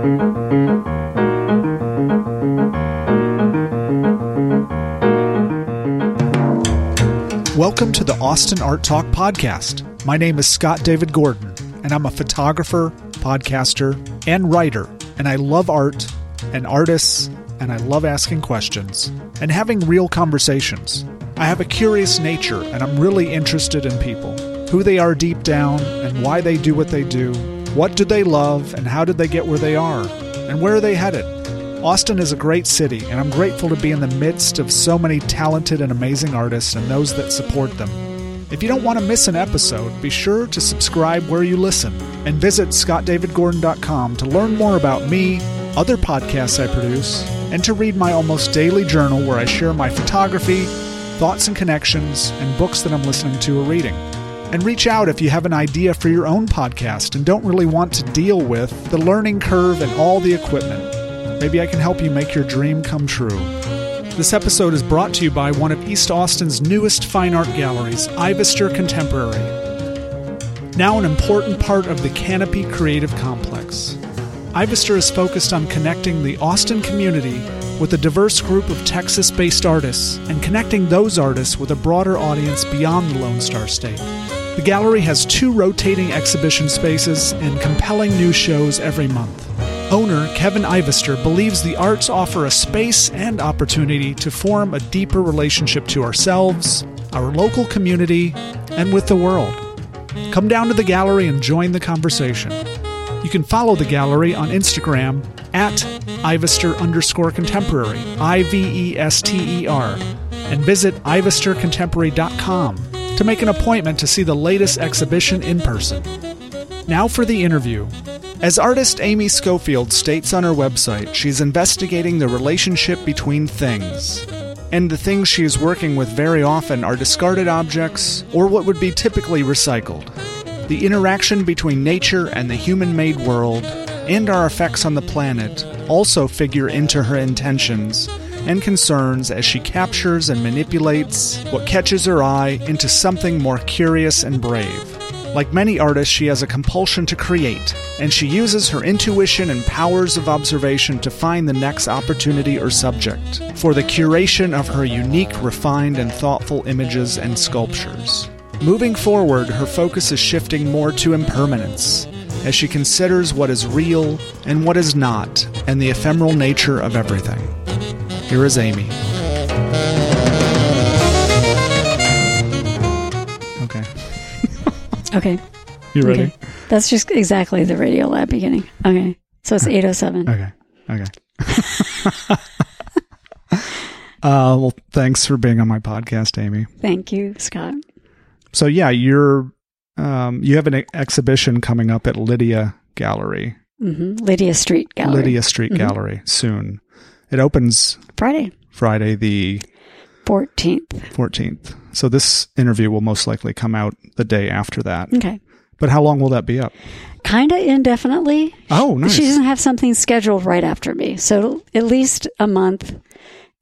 Welcome to the Austin Art Talk podcast. My name is Scott David Gordon, and I'm a photographer, podcaster, and writer. And I love art and artists, and I love asking questions and having real conversations. I have a curious nature, and I'm really interested in people who they are deep down, and why they do what they do. What do they love, and how did they get where they are? And where are they headed? Austin is a great city, and I'm grateful to be in the midst of so many talented and amazing artists and those that support them. If you don't want to miss an episode, be sure to subscribe where you listen and visit scottdavidgordon.com to learn more about me, other podcasts I produce, and to read my almost daily journal where I share my photography, thoughts and connections, and books that I'm listening to or reading. And reach out if you have an idea for your own podcast and don't really want to deal with the learning curve and all the equipment. Maybe I can help you make your dream come true. This episode is brought to you by one of East Austin's newest fine art galleries, Ivester Contemporary. Now an important part of the Canopy Creative Complex. Ivester is focused on connecting the Austin community with a diverse group of Texas based artists and connecting those artists with a broader audience beyond the Lone Star State. The gallery has two rotating exhibition spaces and compelling new shows every month. Owner Kevin Ivester believes the arts offer a space and opportunity to form a deeper relationship to ourselves, our local community, and with the world. Come down to the gallery and join the conversation. You can follow the gallery on Instagram at Ivester underscore contemporary, I V E S T E R, and visit IvesterContemporary.com to make an appointment to see the latest exhibition in person. Now for the interview. As artist Amy Schofield states on her website, she's investigating the relationship between things. And the things she is working with very often are discarded objects or what would be typically recycled. The interaction between nature and the human made world and our effects on the planet also figure into her intentions and concerns as she captures and manipulates what catches her eye into something more curious and brave. Like many artists, she has a compulsion to create, and she uses her intuition and powers of observation to find the next opportunity or subject for the curation of her unique, refined, and thoughtful images and sculptures. Moving forward, her focus is shifting more to impermanence as she considers what is real and what is not, and the ephemeral nature of everything. Here is Amy. Okay. Okay. You ready? Okay. That's just exactly the Radio Lab beginning. Okay. So it's 807. Okay. Okay. uh, well, thanks for being on my podcast, Amy. Thank you, Scott. So yeah, you're um, you have an e- exhibition coming up at Lydia Gallery, hmm Lydia Street Gallery. Lydia Street Mhm. Gallery soon. It opens Friday, Friday the 14th. 14th. So this interview will most likely come out the day after that. Okay. But how long will that be up? Kind of indefinitely. Oh, nice. She doesn't have something scheduled right after me. So at least a month.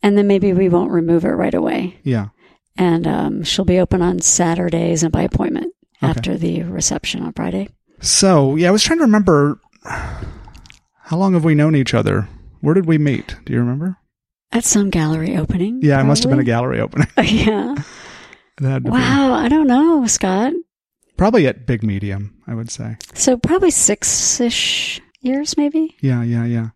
And then maybe we won't remove it right away. yeah. And um, she'll be open on Saturdays and by appointment Okay. after the reception on Friday. So yeah, I was trying to remember how long have we known each other? Where did we meet? Do you remember? At some gallery opening. Yeah, it must have been a gallery opening. yeah. Had be. Wow. I don't know, Scott. Probably at Big Medium, I would say. So probably six ish years, maybe. Yeah, yeah, yeah.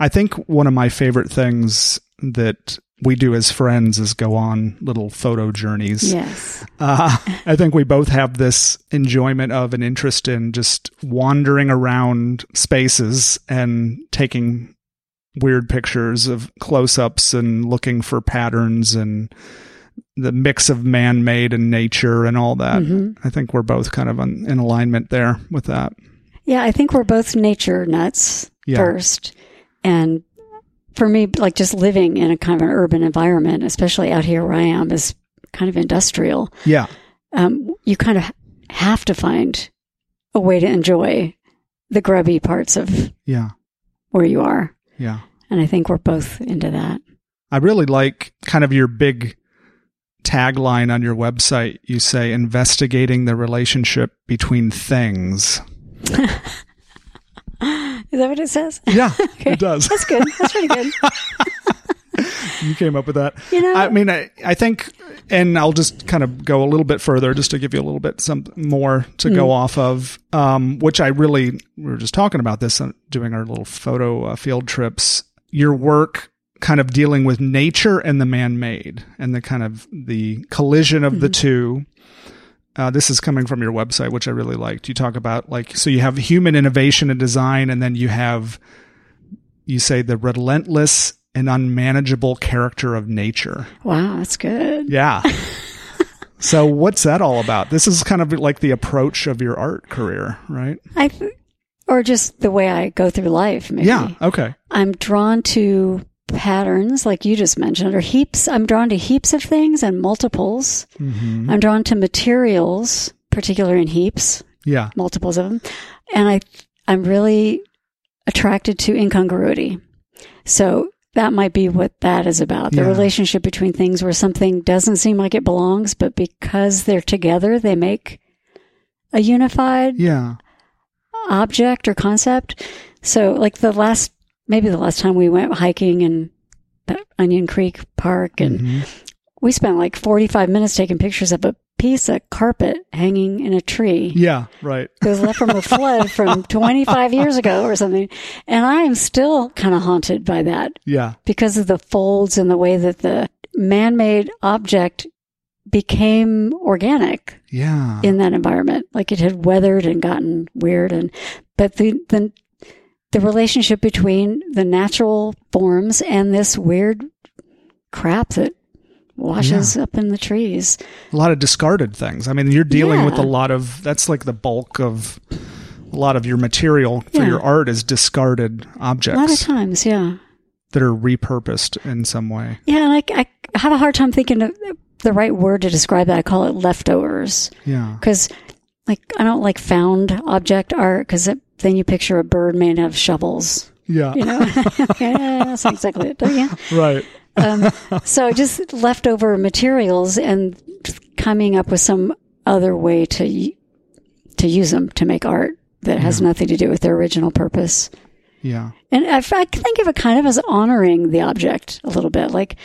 I think one of my favorite things that we do as friends is go on little photo journeys. Yes. Uh, I think we both have this enjoyment of an interest in just wandering around spaces and taking weird pictures of close ups and looking for patterns and the mix of man made and nature and all that. Mhm. I think we're both kind of on, in alignment there with that. Yeah, I think we're both nature nuts Yeah. first. And for me, like just living in a kind of an urban environment, especially out here where I am, is kind of industrial. Yeah. Um, you kind of have to find a way to enjoy the grubby parts of Yeah. where you are. Yeah. And I think we're both into that. I really like kind of your big tagline on your website. You say investigating the relationship between things. Is that what it says? Yeah, Okay. it does. That's good. That's pretty good. you came up with that. You know- I mean, I, I think, and I'll just kind of go a little bit further just to give you a little bit some more to go off of, um, which I really, we were just talking about this, uh, doing our little photo uh, field trips. Your work kind of dealing with nature and the man made and the kind of the collision of the two. Uh, this is coming from your website, which I really liked. You talk about like, so you have human innovation and design, and then you have you say the relentless and unmanageable character of nature. Wow, that's good. Yeah. so what's that all about? This is kind of like the approach of your art career, right? I, th- or just the way I go through life. Maybe. Yeah. Okay. I'm drawn to patterns, like you just mentioned, or heaps. I'm drawn to heaps of things and multiples. Mm-hmm. I'm drawn to materials, particularly in heaps, Yeah. multiples of them, and I, I'm really attracted to incongruity. So that might be what that is about. The Yeah. relationship between things where something doesn't seem like it belongs, but because they're together, they make a unified Yeah. object or concept. So, like the last, maybe the last time we went hiking in Onion Creek Park, and Mhm. we spent like 45 minutes taking pictures of a piece of carpet hanging in a tree. Yeah. Right. It was left from a flood from 25 years ago or something. And I am still kind of haunted by that Yeah. because of the folds and the way that the man made object became organic Yeah. in that environment. Like it had weathered and gotten weird and but the the the relationship between the natural forms and this weird crap that washes up in the trees. a lot of discarded things. I mean, you're dealing with a lot of that's like the bulk of a lot of your material for Yeah. your art is discarded objects. A lot of times, yeah. that are repurposed in some way. Yeah, and I, I have a hard time thinking of the right word to describe that. I call it leftovers. Yeah. because like I don't like found object art because then you picture a bird made out of shovels. Yeah. You know, yeah, that's exactly it. Yeah. Right. Um, so just leftover materials and coming up with some other way to to use them to make art that has nothing to do with their original purpose. Yeah. And I, I think of it kind of as honoring the object a little bit. Like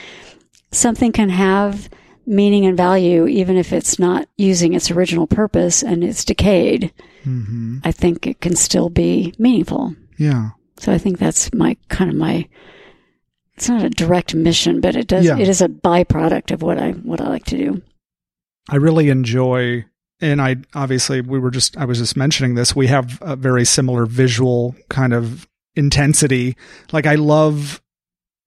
something can have meaning and value even if it's not using its original purpose and it's decayed. hmm I think it can still be meaningful. Yeah. So I think that's my kind of my. It's not a direct mission, but it does. Yeah. It is a byproduct of what I what I like to do. I really enjoy, and I obviously we were just I was just mentioning this. We have a very similar visual kind of intensity. Like I love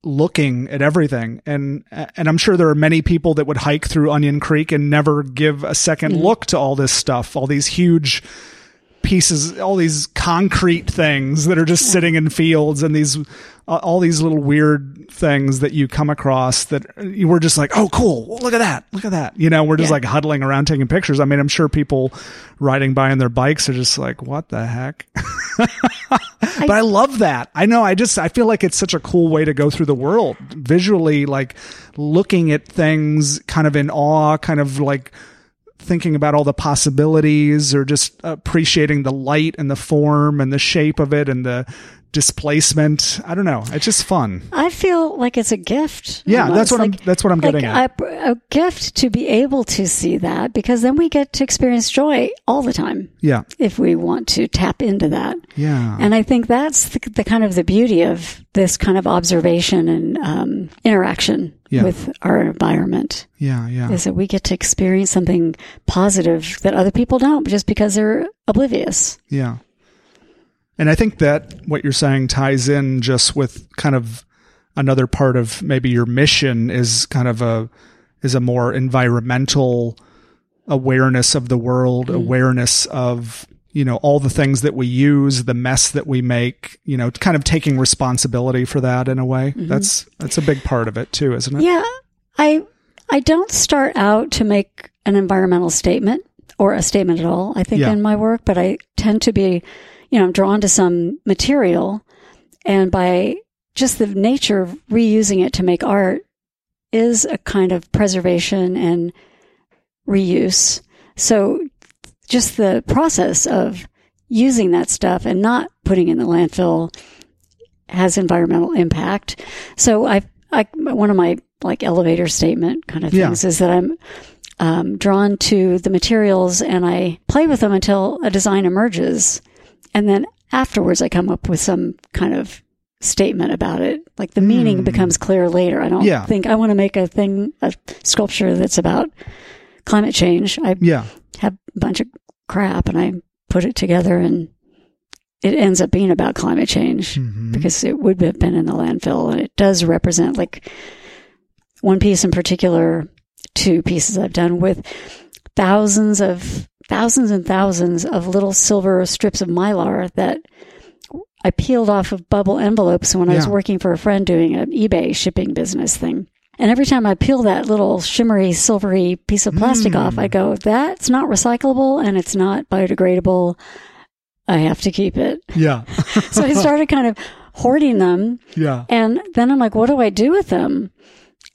looking at everything, and and I'm sure there are many people that would hike through Onion Creek and never give a 2nd Mhm. look to all this stuff, all these huge pieces, all these concrete things that are just sitting in fields, and these uh, all these little weird things that you come across that you were just like, oh, cool, look at that, look at that. You know, we're just Yeah. like huddling around taking pictures. I mean, I'm sure people riding by on their bikes are just like, what the heck? but I love that. I know. I just I feel like it's such a cool way to go through the world visually, like looking at things kind of in awe, kind of like thinking about all the possibilities or just appreciating the light and the form and the shape of it and the displacement. I don't know. It's just fun. I feel like it's a gift. Yeah, almost. that's what I'm that's what I'm like getting at. a, a gift to be able to see that because then we get to experience joy all the time yeah. if we want to tap into that. Yeah. And I think that's the, the kind of the beauty of this kind of observation and um, interaction Yeah. with our environment yeah, yeah. is that we get to experience something positive that other people don't just because they're oblivious. Yeah. And I think that what you're saying ties in just with kind of another part of maybe your mission is kind of a is a more environmental awareness of the world, mm-hmm. awareness of you know all the things that we use, the mess that we make, you know, kind of taking responsibility for that in a way. Mm-hmm. That's that's a big part of it too, isn't it? Yeah, I I don't start out to make an environmental statement or a statement at all. I think Yeah. in my work, but I tend to be, you know, drawn to some material, and by just the nature of reusing it to make art is a kind of preservation and reuse. So just the process of using that stuff and not putting in the landfill has environmental impact. So I, I one of my like elevator statement kind of Yeah. things is that I'm um, drawn to the materials and I play with them until a design emerges, and then afterwards I come up with some kind of statement about it. Like the meaning Hmm. becomes clear later. I don't Yeah. think I want to make a thing, a sculpture that's about climate change. I Yeah. have a bunch of crap and I put it together and it ends up being about climate change Mhm. because it would have been in the landfill and it does represent like one piece in particular, two pieces I've done with thousands of thousands and thousands of little silver strips of mylar that I peeled off of bubble envelopes when I was working for a friend doing an eBay shipping business thing. And every time I peel that little shimmery, silvery piece of plastic Mm. off, I go, that's not recyclable and it's not biodegradable. I have to keep it. Yeah. So I started kind of hoarding them. yeah. And then I'm like, what do I do with them?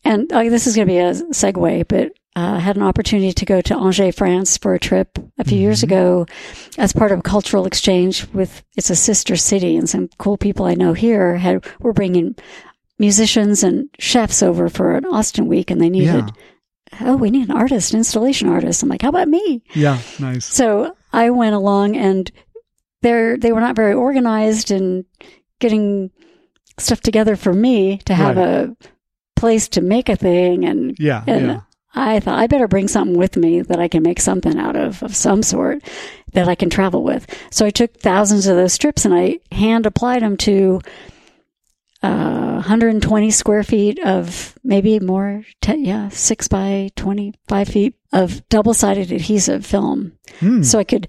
And uh, this is going to be a segue, but uh, I had an opportunity to go to Angers, France for a trip a few years Mhm. ago as part of a cultural exchange with, it's a sister city and some cool people I know here had, were bringing musicians and chefs over for an Austin week and they needed, oh, we need an artist, installation artist. I'm like, how about me? Yeah. Nice. So I went along and they're, they were not very organized in getting stuff together for me to have Right. a place to make a thing. And Yeah. and yeah. I thought I better bring something with me that I can make something out of, of some sort that I can travel with. So I took thousands of those strips and I hand applied them to uh, 120 square feet of maybe more, yeah, six by 25 feet of double sided adhesive film. Hmm. So I could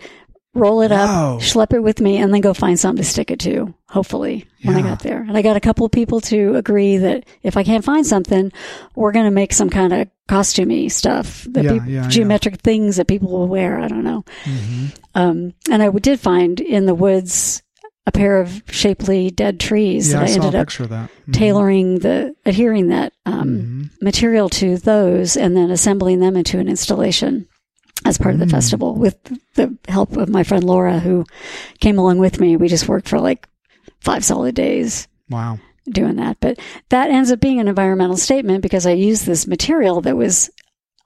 roll it Wow. up, schlep it with me, and then go find something to stick it to, hopefully, when I got there. And I got a couple of people to agree that if I can't find something, we're going to make some kind of costumey stuff, that Yeah, peop- yeah, yeah. geometric things that people will wear. I don't know. Mhm. Um, and I did find in the woods a pair of shapely dead trees Yeah. that I I ended up picture of that. Mhm. tailoring the, adhering that um, Mhm. material to those and then assembling them into an installation as part of the Mm. festival with the help of my friend Laura who came along with me. We just worked for like five solid days Wow. doing that. But that ends up being an environmental statement because I used this material that was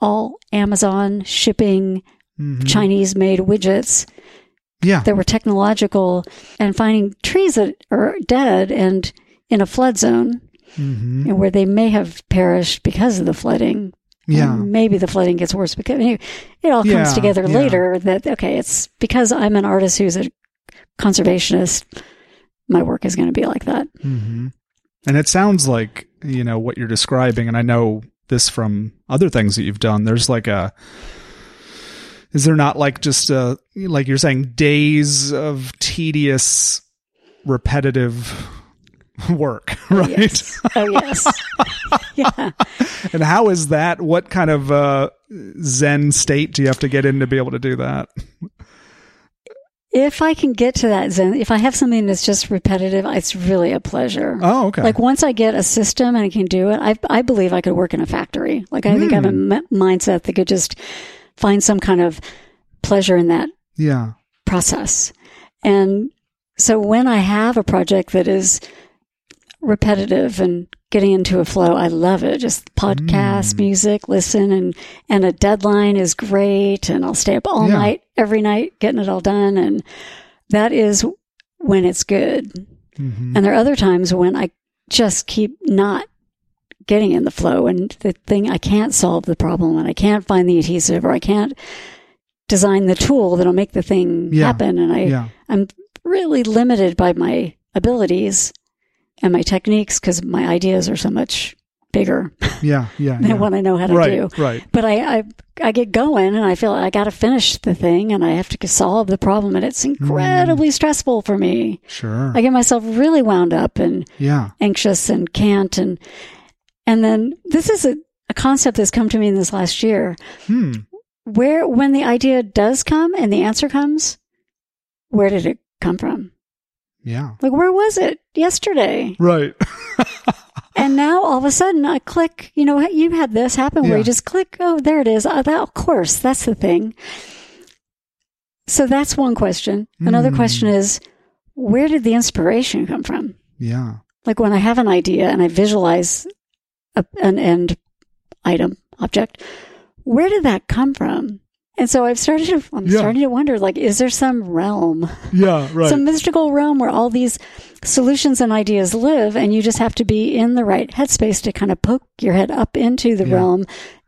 all Amazon shipping Mhm. Chinese made widgets Yeah. that were technological and finding trees that are dead and in a flood zone Mhm. and where they may have perished because of the flooding. Yeah. And maybe the flooding gets worse because mean, it all comes Yeah, together yeah. later that, okay, it's because I'm an artist who's a conservationist, my work is going to be like that. hmm And it sounds like, you know, what you're describing, and I know this from other things that you've done. There's like a, is there not like just a, like you're saying, days of tedious, repetitive work, right? Yes. Oh, yes. yeah. And how is that? What kind of uh, Zen state do you have to get in to be able to do that? If I can get to that Zen, if I have something that's just repetitive, it's really a pleasure. Oh, okay. Like once I get a system and I can do it, I, I believe I could work in a factory. Like I think I have a Hmm. mindset that could just find some kind of pleasure in that yeah. process. And so when I have a project that is repetitive and getting into a flow, I love it. Just podcast, Mm. music, listen and and a deadline is great and I'll stay up all Yeah. night every night getting it all done and that is when it's good. hmm And there are other times when I just keep not getting in the flow and the thing I can't solve the problem and I can't find the adhesive or I can't design the tool that'll make the thing Yeah. happen and I Yeah. I'm really limited by my abilities and my techniques because my ideas are so much bigger Yeah. Yeah. than yeah. what I know how to right. do. Right. But I, I I get going and I feel like I got to finish the thing and I have to solve the problem and it's incredibly Mm. stressful for me. Sure. I get myself really wound up and yeah. anxious and can't and and then this is a, a concept that's come to me in this last year Hmm. where when the idea does come and the answer comes where did it come from Yeah. like where was it yesterday Right. and now all of a sudden i click you know you had this happen where Yeah. you just click oh there it is oh, that, of course that's the thing So that's one question. Another Hmm. question is, where did the inspiration come from? Yeah. Like when I have an idea and I visualize a, an end item, object, where did that come from? And so I've started to, I'm Yeah. starting to wonder, like, is there some realm, Yeah. Right. some mystical realm where all these solutions and ideas live and you just have to be in the right headspace to kind of poke your head up into the Yeah. realm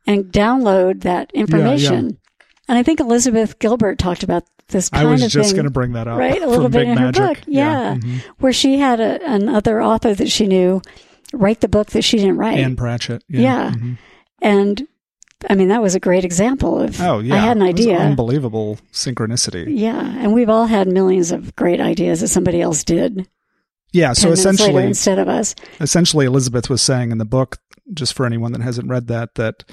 and download that information. And I think Elizabeth Gilbert talked about this I was just going to bring that up. right? A little bit Big in her book, yeah, Mhm. where she had a, another author that she knew write the book that she didn't write, Ann Patchett. Yeah. Yeah. Mhm. and I mean that was a great example of. Oh, yeah. I had an It was idea. unbelievable synchronicity. Yeah, and we've all had millions of great ideas that somebody else did. Yeah. So 10 later essentially, instead of us. essentially Elizabeth was saying in the book, just for anyone that hasn't read that, that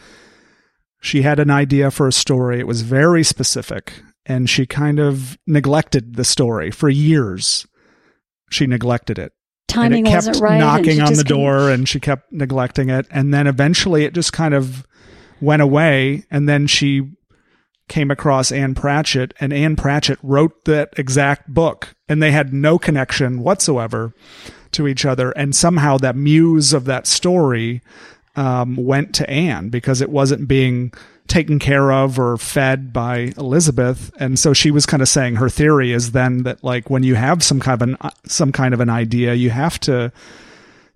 she had an idea for a story. It was very specific, and she kind of neglected the story for years. She neglected it. Timing and it kept wasn't right. knocking on the door, and she kept neglecting it. And then eventually, it just kind of went away. And then she came across Ann Patchett, and Ann Patchett wrote that exact book, and they had no connection whatsoever to each other. And somehow, that muse of that story um, went to Ann because it wasn't being taken care of or fed by Elizabeth. And so she was kind of saying her theory is then that like when you have some kind of an some kind of an idea, you have to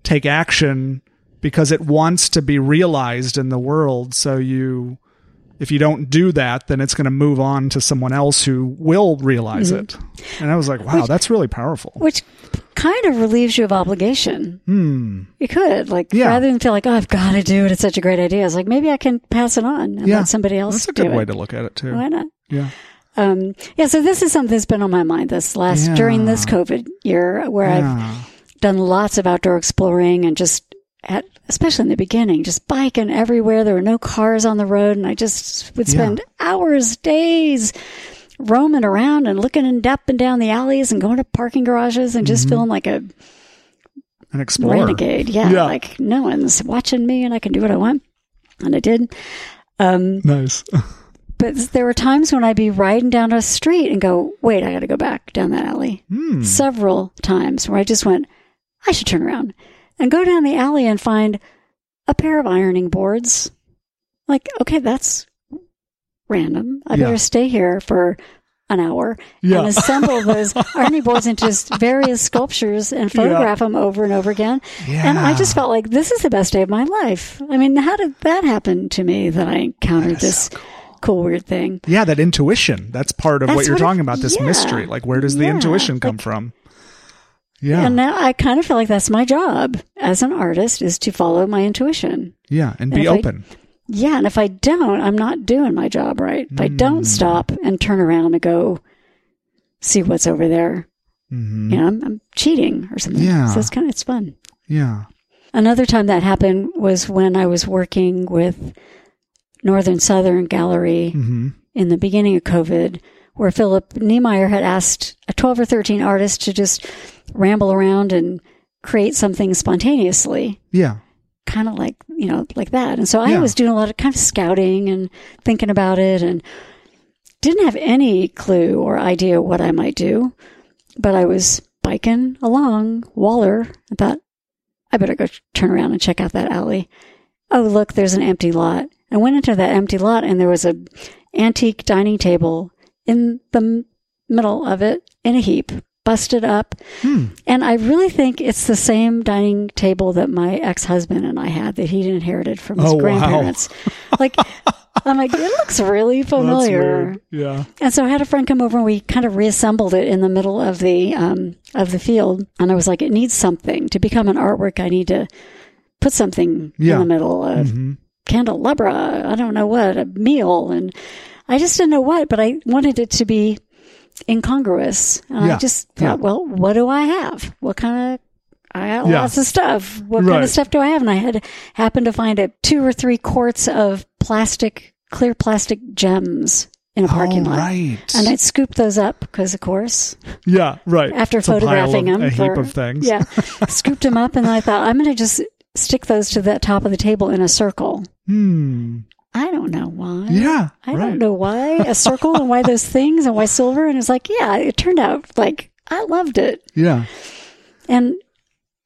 take action because it wants to be realized in the world. So you if you don't do that, then it's going to move on to someone else who will realize it. And I was like, wow, that's really powerful. which kind of relieves you of obligation. Hmm. You could like Yeah. rather than feel like, oh, I've got to do it. It's such a great idea. It's like maybe I can pass it on and Yeah. let somebody else That's a good way it. to look at it too. Why not? Yeah. Um, yeah, so this is something that's been on my mind this last Yeah. during this COVID year, where I've done lots of outdoor exploring and just at, especially in the beginning, just biking everywhere. There were no cars on the road, and I just would spend hours, days roaming around and looking and up and down the alleys and going to parking garages and just feeling like a An explorer. renegade. Yeah, Yeah. like no one's watching me, and I can do what I want, and I did. Um, Nice. but there were times when I'd be riding down a street and go, wait, I got to go back down that alley. Hmm. Several times where I just went, I should turn around and go down the alley and find a pair of ironing boards. Like, okay, that's random. I Yeah. better stay here for an hour Yeah. and assemble those ironing boards into just various sculptures and photograph them over and over again. And I just felt like this is the best day of my life. I mean, how did that happen to me that I encountered this cool, weird thing? Yeah, that intuition. That's part of what you're what it- talking about, this yeah. mystery. Like, where does the Yeah, intuition come like- from? Yeah. And now I kind of feel like that's my job as an artist is to follow my intuition. yeah. And and be if I- open. Yeah, and if I don't, I'm not doing my job right. If I Mm. don't stop and turn around and go see what's over there, hmm you know, I'm, I'm cheating or something. Yeah. So it's kind of it's fun. Yeah. Another time that happened was when I was working with Northern Southern Gallery hmm in the beginning of COVID, where Philip Niemeyer had asked a 12 or 13 artists to just ramble around and create something spontaneously, Yeah. kind of like, you know, like that. And so I Yeah. was doing a lot of kind of scouting and thinking about it and didn't have any clue or idea what I might do, but I was biking along Waller. I thought, I better go turn around and check out that alley. Oh, look, there's an empty lot. I went into that empty lot and there was a antique dining table in the m- middle of it in a heap, busted up. Hmm. And I really think it's the same dining table that my ex-husband and I had that he'd inherited from his Oh, wow. grandparents. like, I'm like, it looks really familiar. Yeah. And so I had a friend come over and we kind of reassembled it in the middle of the um, of the field. And I was like, it needs something to become an artwork. I need to put something Yeah. in the middle of hmm candelabra. I don't know what a meal, and I just didn't know what. But I wanted it to be incongruous. And Yeah. I just Yeah. thought, well, what do I have? What kind of I got Yeah. lots of stuff. What kind of stuff do I have? And I had happened to find a two or three quarts of plastic, clear plastic gems in a parking oh, lot. right. And I'd scoop those up because, of course, yeah. Right. after It's a photographing of- them, a heap for- of things. yeah, scooped them up, and I thought I'm going to just stick those to the top of the table in a circle. Hmm. I don't know why. Yeah. I right. don't know why a circle and why those things and why silver. And it's like, yeah, it turned out like I loved it. Yeah. And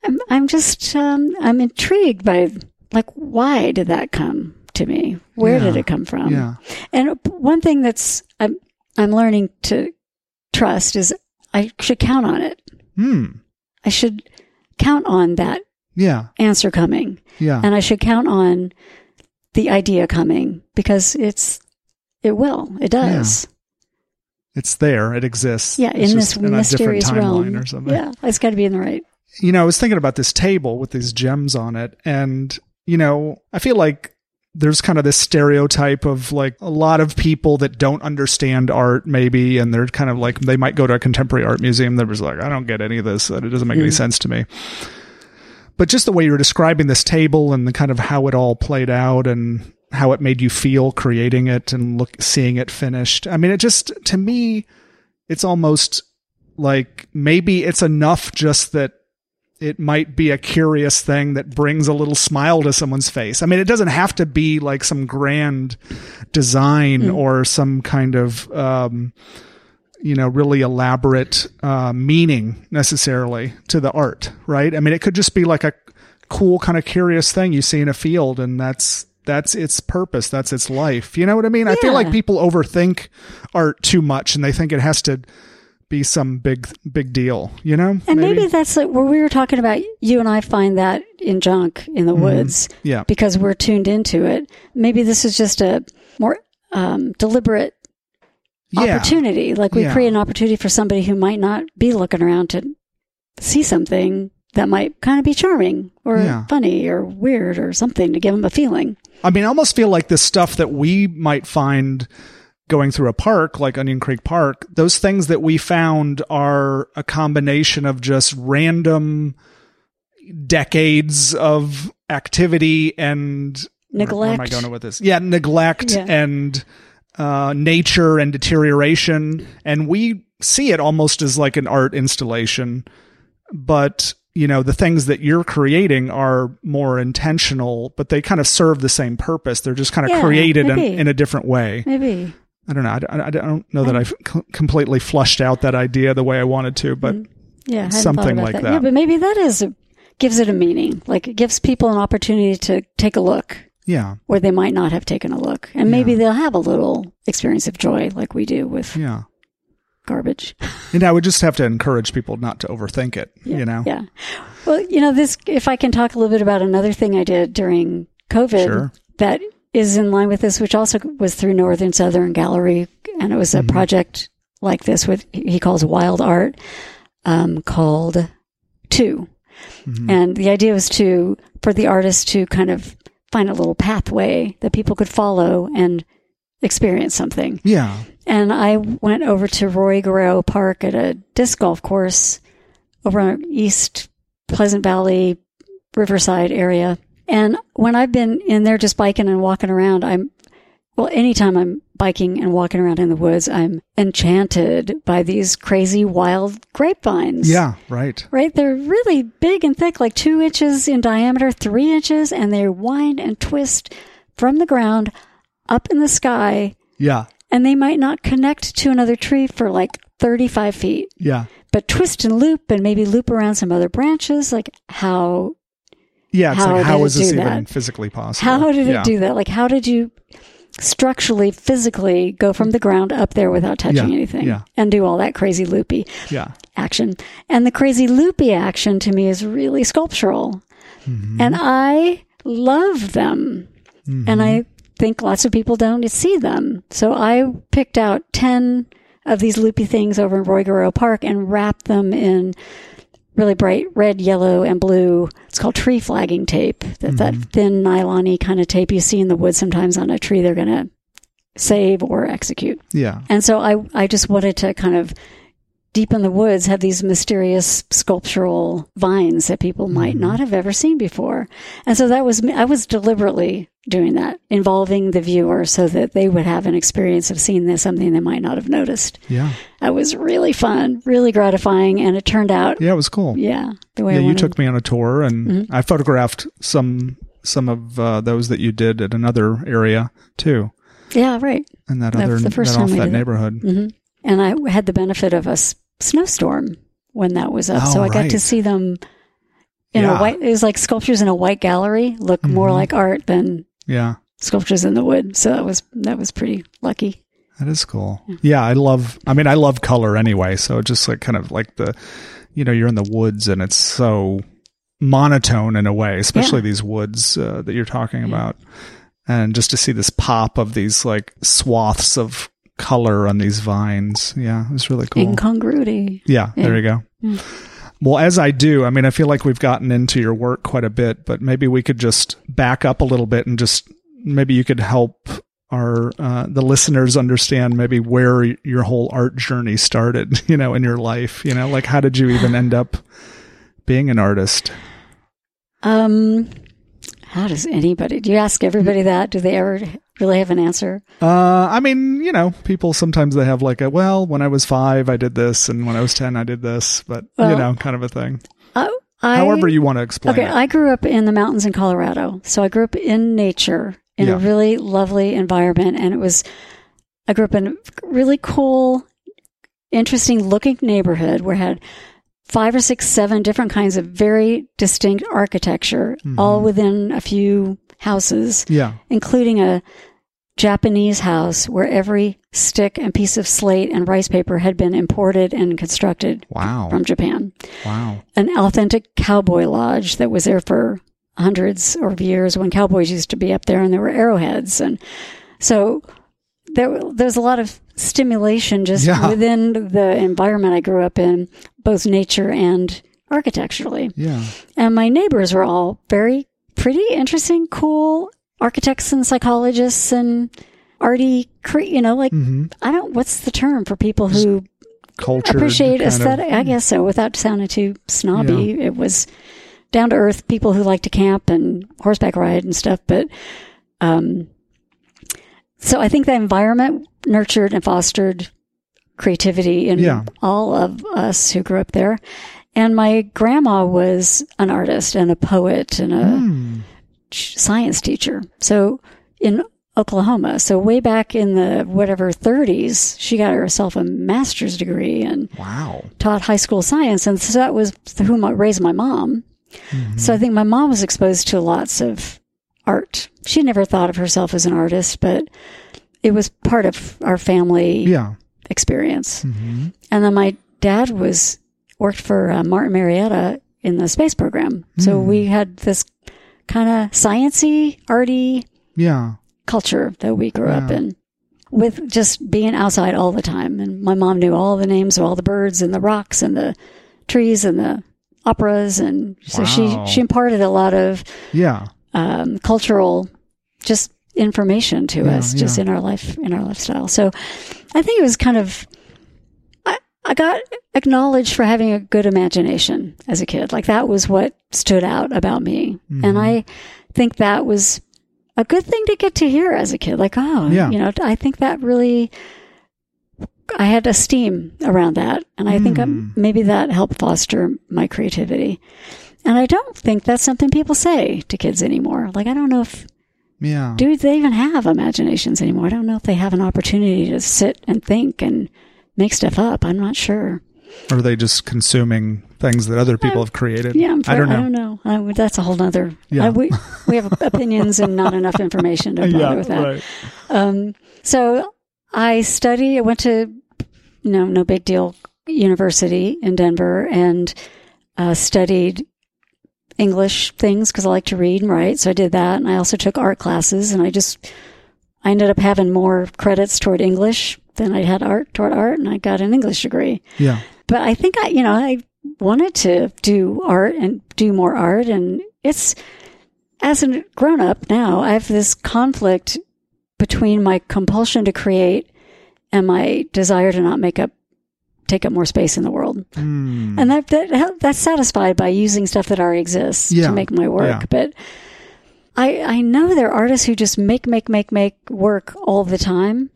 I'm, I'm just, um, I'm intrigued by like, why did that come to me? Where Yeah. did it come from? Yeah. And one thing that's, I'm, I'm learning to trust is I should count on it. Hmm. I should count on that Yeah. answer coming Yeah. and I should count on the idea coming because it's, it will, it does. it's there. It exists. Yeah. It's in this in mysterious realm. or something. Yeah. It's got to be in the right. you know, I was thinking about this table with these gems on it, and you know, I feel like there's kind of this stereotype of like a lot of people that don't understand art, maybe, and they're kind of like they might go to a contemporary art museum that was like, I don't get any of this, it doesn't make any Mm. sense to me. But just the way you were describing this table and the kind of how it all played out and how it made you feel creating it and look seeing it finished. I mean, it just to me, it's almost like maybe it's enough just that it might be a curious thing that brings a little smile to someone's face. I mean, it doesn't have to be like some grand design or some kind of, um, you know, really elaborate uh, meaning necessarily to the art, right? I mean, it could just be like a cool kind of curious thing you see in a field, and that's that's its purpose, that's its life. You know what I mean? I feel like people overthink art too much, and they think it has to be some big big deal. You know? And maybe, that's like where we were talking about. You and I find that in junk in the woods yeah, because we're tuned into it. Maybe this is just a more um, deliberate yeah, opportunity. Like we Yeah. create an opportunity for somebody who might not be looking around to see something that might kind of be charming or Yeah. funny or weird or something to give them a feeling. I mean, I almost feel like the stuff that we might find going through a park like Onion Creek Park, those things that we found are a combination of just random decades of activity and where- Where, am I Neglect. going with this? Yeah, neglect Yeah. and uh, nature and deterioration, and we see it almost as like an art installation. But you know, the things that you're creating are more intentional, but they kind of serve the same purpose. They're just kind of Yeah, created in, in a different way. Maybe. I don't know. I, don't- I don't know that I've c- completely flushed out that idea the way I wanted to, but Yeah, hadn't thought Something like Yeah, that. Yeah but maybe that is gives it a meaning. Like it gives people an opportunity to take a look yeah, where they might not have taken a look, and maybe they'll have a little experience of joy, like we do with yeah. garbage. And I would just have to encourage people not to overthink it. Yeah, You know. Yeah. Well, you know, this, if I can talk a little bit about another thing I did during COVID Sure. that is in line with this, which also was through Northern Southern Gallery. And it was a project like this with, he calls wild art, um, called Two. Mhm. And the idea was to, for the artist to kind of find a little pathway that people could follow and experience something. Yeah. And I went over to Roy Guerrero Park at a disc golf course over on East Pleasant Valley, Riverside area. And when I've been in there just biking and walking around, I'm, well, anytime I'm biking and walking around in the woods, I'm enchanted by these crazy wild grapevines. Yeah. Right. Right? They're really big and thick, like two inches in diameter, three inches, and they wind and twist from the ground up in the sky Yeah. and they might not connect to another tree for like 35 feet, Yeah. but twist and loop and maybe loop around some other branches. Like how, Yeah. It's How like, how is this even that? physically possible? how did Yeah. it do that? Like how did you structurally, physically go from the ground up there without touching Yeah, anything yeah. and do all that crazy loopy Yeah. action? And the crazy loopy action to me is really sculptural. Mm-hmm. And I love them. And I think lots of people don't see them. So I picked out 10 of these loopy things over in Roy Guerrero Park and wrapped them in really bright red, yellow, and blue. It's called tree flagging tape. That, that mm-hmm. thin nylon kind of tape you see in the woods sometimes on a tree they're going to save or execute. Yeah. And so I, I just wanted to kind of deep in the woods have these mysterious sculptural vines that people might not have ever seen before. And so that was, me- I was deliberately doing that, involving the viewer so that they would have an experience of seeing this, something they might not have noticed. Yeah. That was really fun, really gratifying. And it turned out, Yeah. It was cool. yeah, the way Yeah. You took me on a tour and Mm-hmm. I photographed some some of uh, those that you did at another area too, Yeah, right. in that That other the first that time off that neighborhood. hmm And I had the benefit of a s- snowstorm when that was up, Oh, so I got to see them in Yeah. a white. It was like sculptures in a white gallery look more Mhm. like art than Yeah, sculptures in the wood. So that was that was pretty lucky. that is cool. Yeah, I love. I mean, I love color anyway. So just like kind of like the, you know, you're in the woods and it's so monotone in a way, especially Yeah. these woods uh, that you're talking about, and just to see this pop of these like swaths of color on these vines. Yeah, it was really cool. Incongruity. Yeah, Yeah. there you go. Mm. Well, as I do, I mean, I feel like we've gotten into your work quite a bit, but maybe we could just back up a little bit and just maybe you could help our uh, the listeners understand maybe where your whole art journey started, you know, in your life. You know, like how did you even end up being an artist? Um, how does anybody? Do you ask everybody that? Do they ever really have an answer? Uh, I mean, you know, people sometimes they have like a well, when I was five, I did this, and when I was ten, I did this, but you know, kind of a thing. Uh, I, However, you want to explain Okay, it. I grew up in the mountains in Colorado. So I grew up in nature in Yeah. a really lovely environment. And it was, I grew up in a really cool, interesting looking neighborhood where it had five or six, seven different kinds of very distinct architecture, all Mhm. within a few houses, yeah. including a Japanese house where every stick and piece of slate and rice paper had been imported and constructed Wow. from Japan Wow. an authentic cowboy lodge that was there for hundreds of years when cowboys used to be up there and there were arrowheads and so there was a lot of stimulation just Yeah. within the environment I grew up in both nature and architecturally Yeah. and my neighbors were all very pretty interesting cool architects and psychologists and arty cre- you know like hmm I don't what's the term for people who Culture. appreciate kind of- aesthetic. I guess so. Without sounding too snobby, it was down to earth people who like to camp and horseback ride and stuff. But um, so I think the environment nurtured and fostered creativity in Yeah. all of us who grew up there. And my grandma was an artist and a poet and a Hmm. science teacher. So in Oklahoma, so way back in the whatever 30s, she got herself a master's degree and Wow. taught high school science. And so that was who raised my mom. Mhm. So I think my mom was exposed to lots of art. She never thought of herself as an artist, but it was part of our family Yeah. experience. hmm And then my dad was worked for uh, Martin Marietta in the space program. So Hmm. we had this kind of sciency, arty Yeah. culture that we grew up in with just being outside all the time. And my mom knew all the names of all the birds and the rocks and the trees and the operas. And so Wow. she, she imparted a lot of Yeah. um, cultural just information to Yeah, us just yeah. in our life in our lifestyle so i think it was kind of I, got acknowledged for having a good imagination as a kid like that was what stood out about me Mhm. and i think that was a good thing to get to hear as a kid like oh Yeah. you know i think that really i had esteem around that and i think um, Mm. maybe that helped foster my creativity and i don't think that's something people say to kids anymore like i don't know if Yeah. do they even have imaginations anymore? I don't know if they have an opportunity to sit and think and make stuff up. I'm not sure. Or are they just consuming things that other people have created? Yeah, I'm I don't know. I don't know. I that's a whole nother. Yeah. I- we we have opinions and not enough information to bother yeah. with that. Right. Um, so I study. I went to you know no big deal university in Denver and uh, studied English things because I like to read and write. So I did that, and I also took art classes. And I just I ended up having more credits toward English than I had art toward art, and I got an English degree. Yeah. But I think I you know I wanted to do art and do more art, and it's as a grown up now, I have this conflict between my compulsion to create and my desire to not make up take up more space in the world. Mm. And that, that that's satisfied by using stuff that already exists Yeah. to make my work. Yeah. But I I know there are artists who just make make make make work all the time,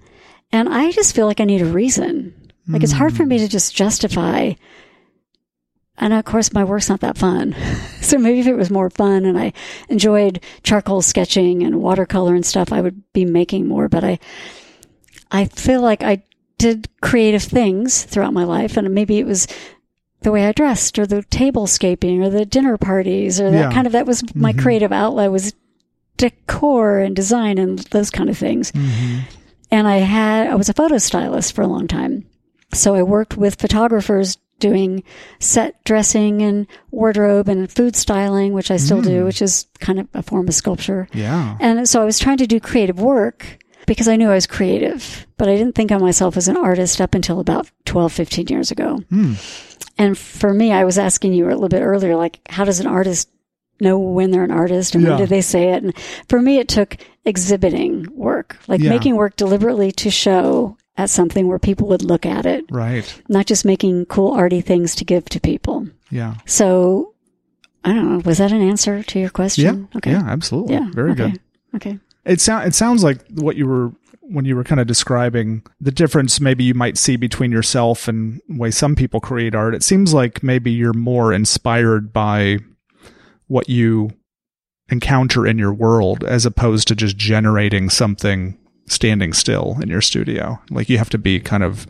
and I just feel like I need a reason. Like it's hard for me to just justify and of course my work's not that fun. so maybe if it was more fun and I enjoyed charcoal sketching and watercolor and stuff, I would be making more. But I, I feel like I did creative things throughout my life and maybe it was the way I dressed or the tablescaping or the dinner parties or that Yeah. kind of, that was my mm-hmm. creative outlet was decor and design and those kind of things. Mm-hmm. And I had, I was a photo stylist for a long time. So I worked with photographers doing set dressing and wardrobe and food styling, which I still do, hmm. which is kind of a form of sculpture. Yeah. And so I was trying to do creative work because I knew I was creative, but I didn't think of myself as an artist up until about 12, 15 years ago. Hmm. And for me, I was asking you a little bit earlier, like, how does an artist know when they're an artist and Yeah. when did they say it? And for me, it took exhibiting work, like Yeah. making work deliberately to show at something where people would look at it, Right. not just making cool arty things to give to people. Yeah. So I don't know. Was that an answer to your question? Yeah. Okay. Yeah. Absolutely. Yeah. Very okay. good. Okay. It sounds it sounds like what you were when you were kind of describing the difference maybe you might see between yourself and the way some people create art. It seems like maybe you're more inspired by what you encounter in your world as opposed to just generating something standing still in your studio. Like you have to be kind of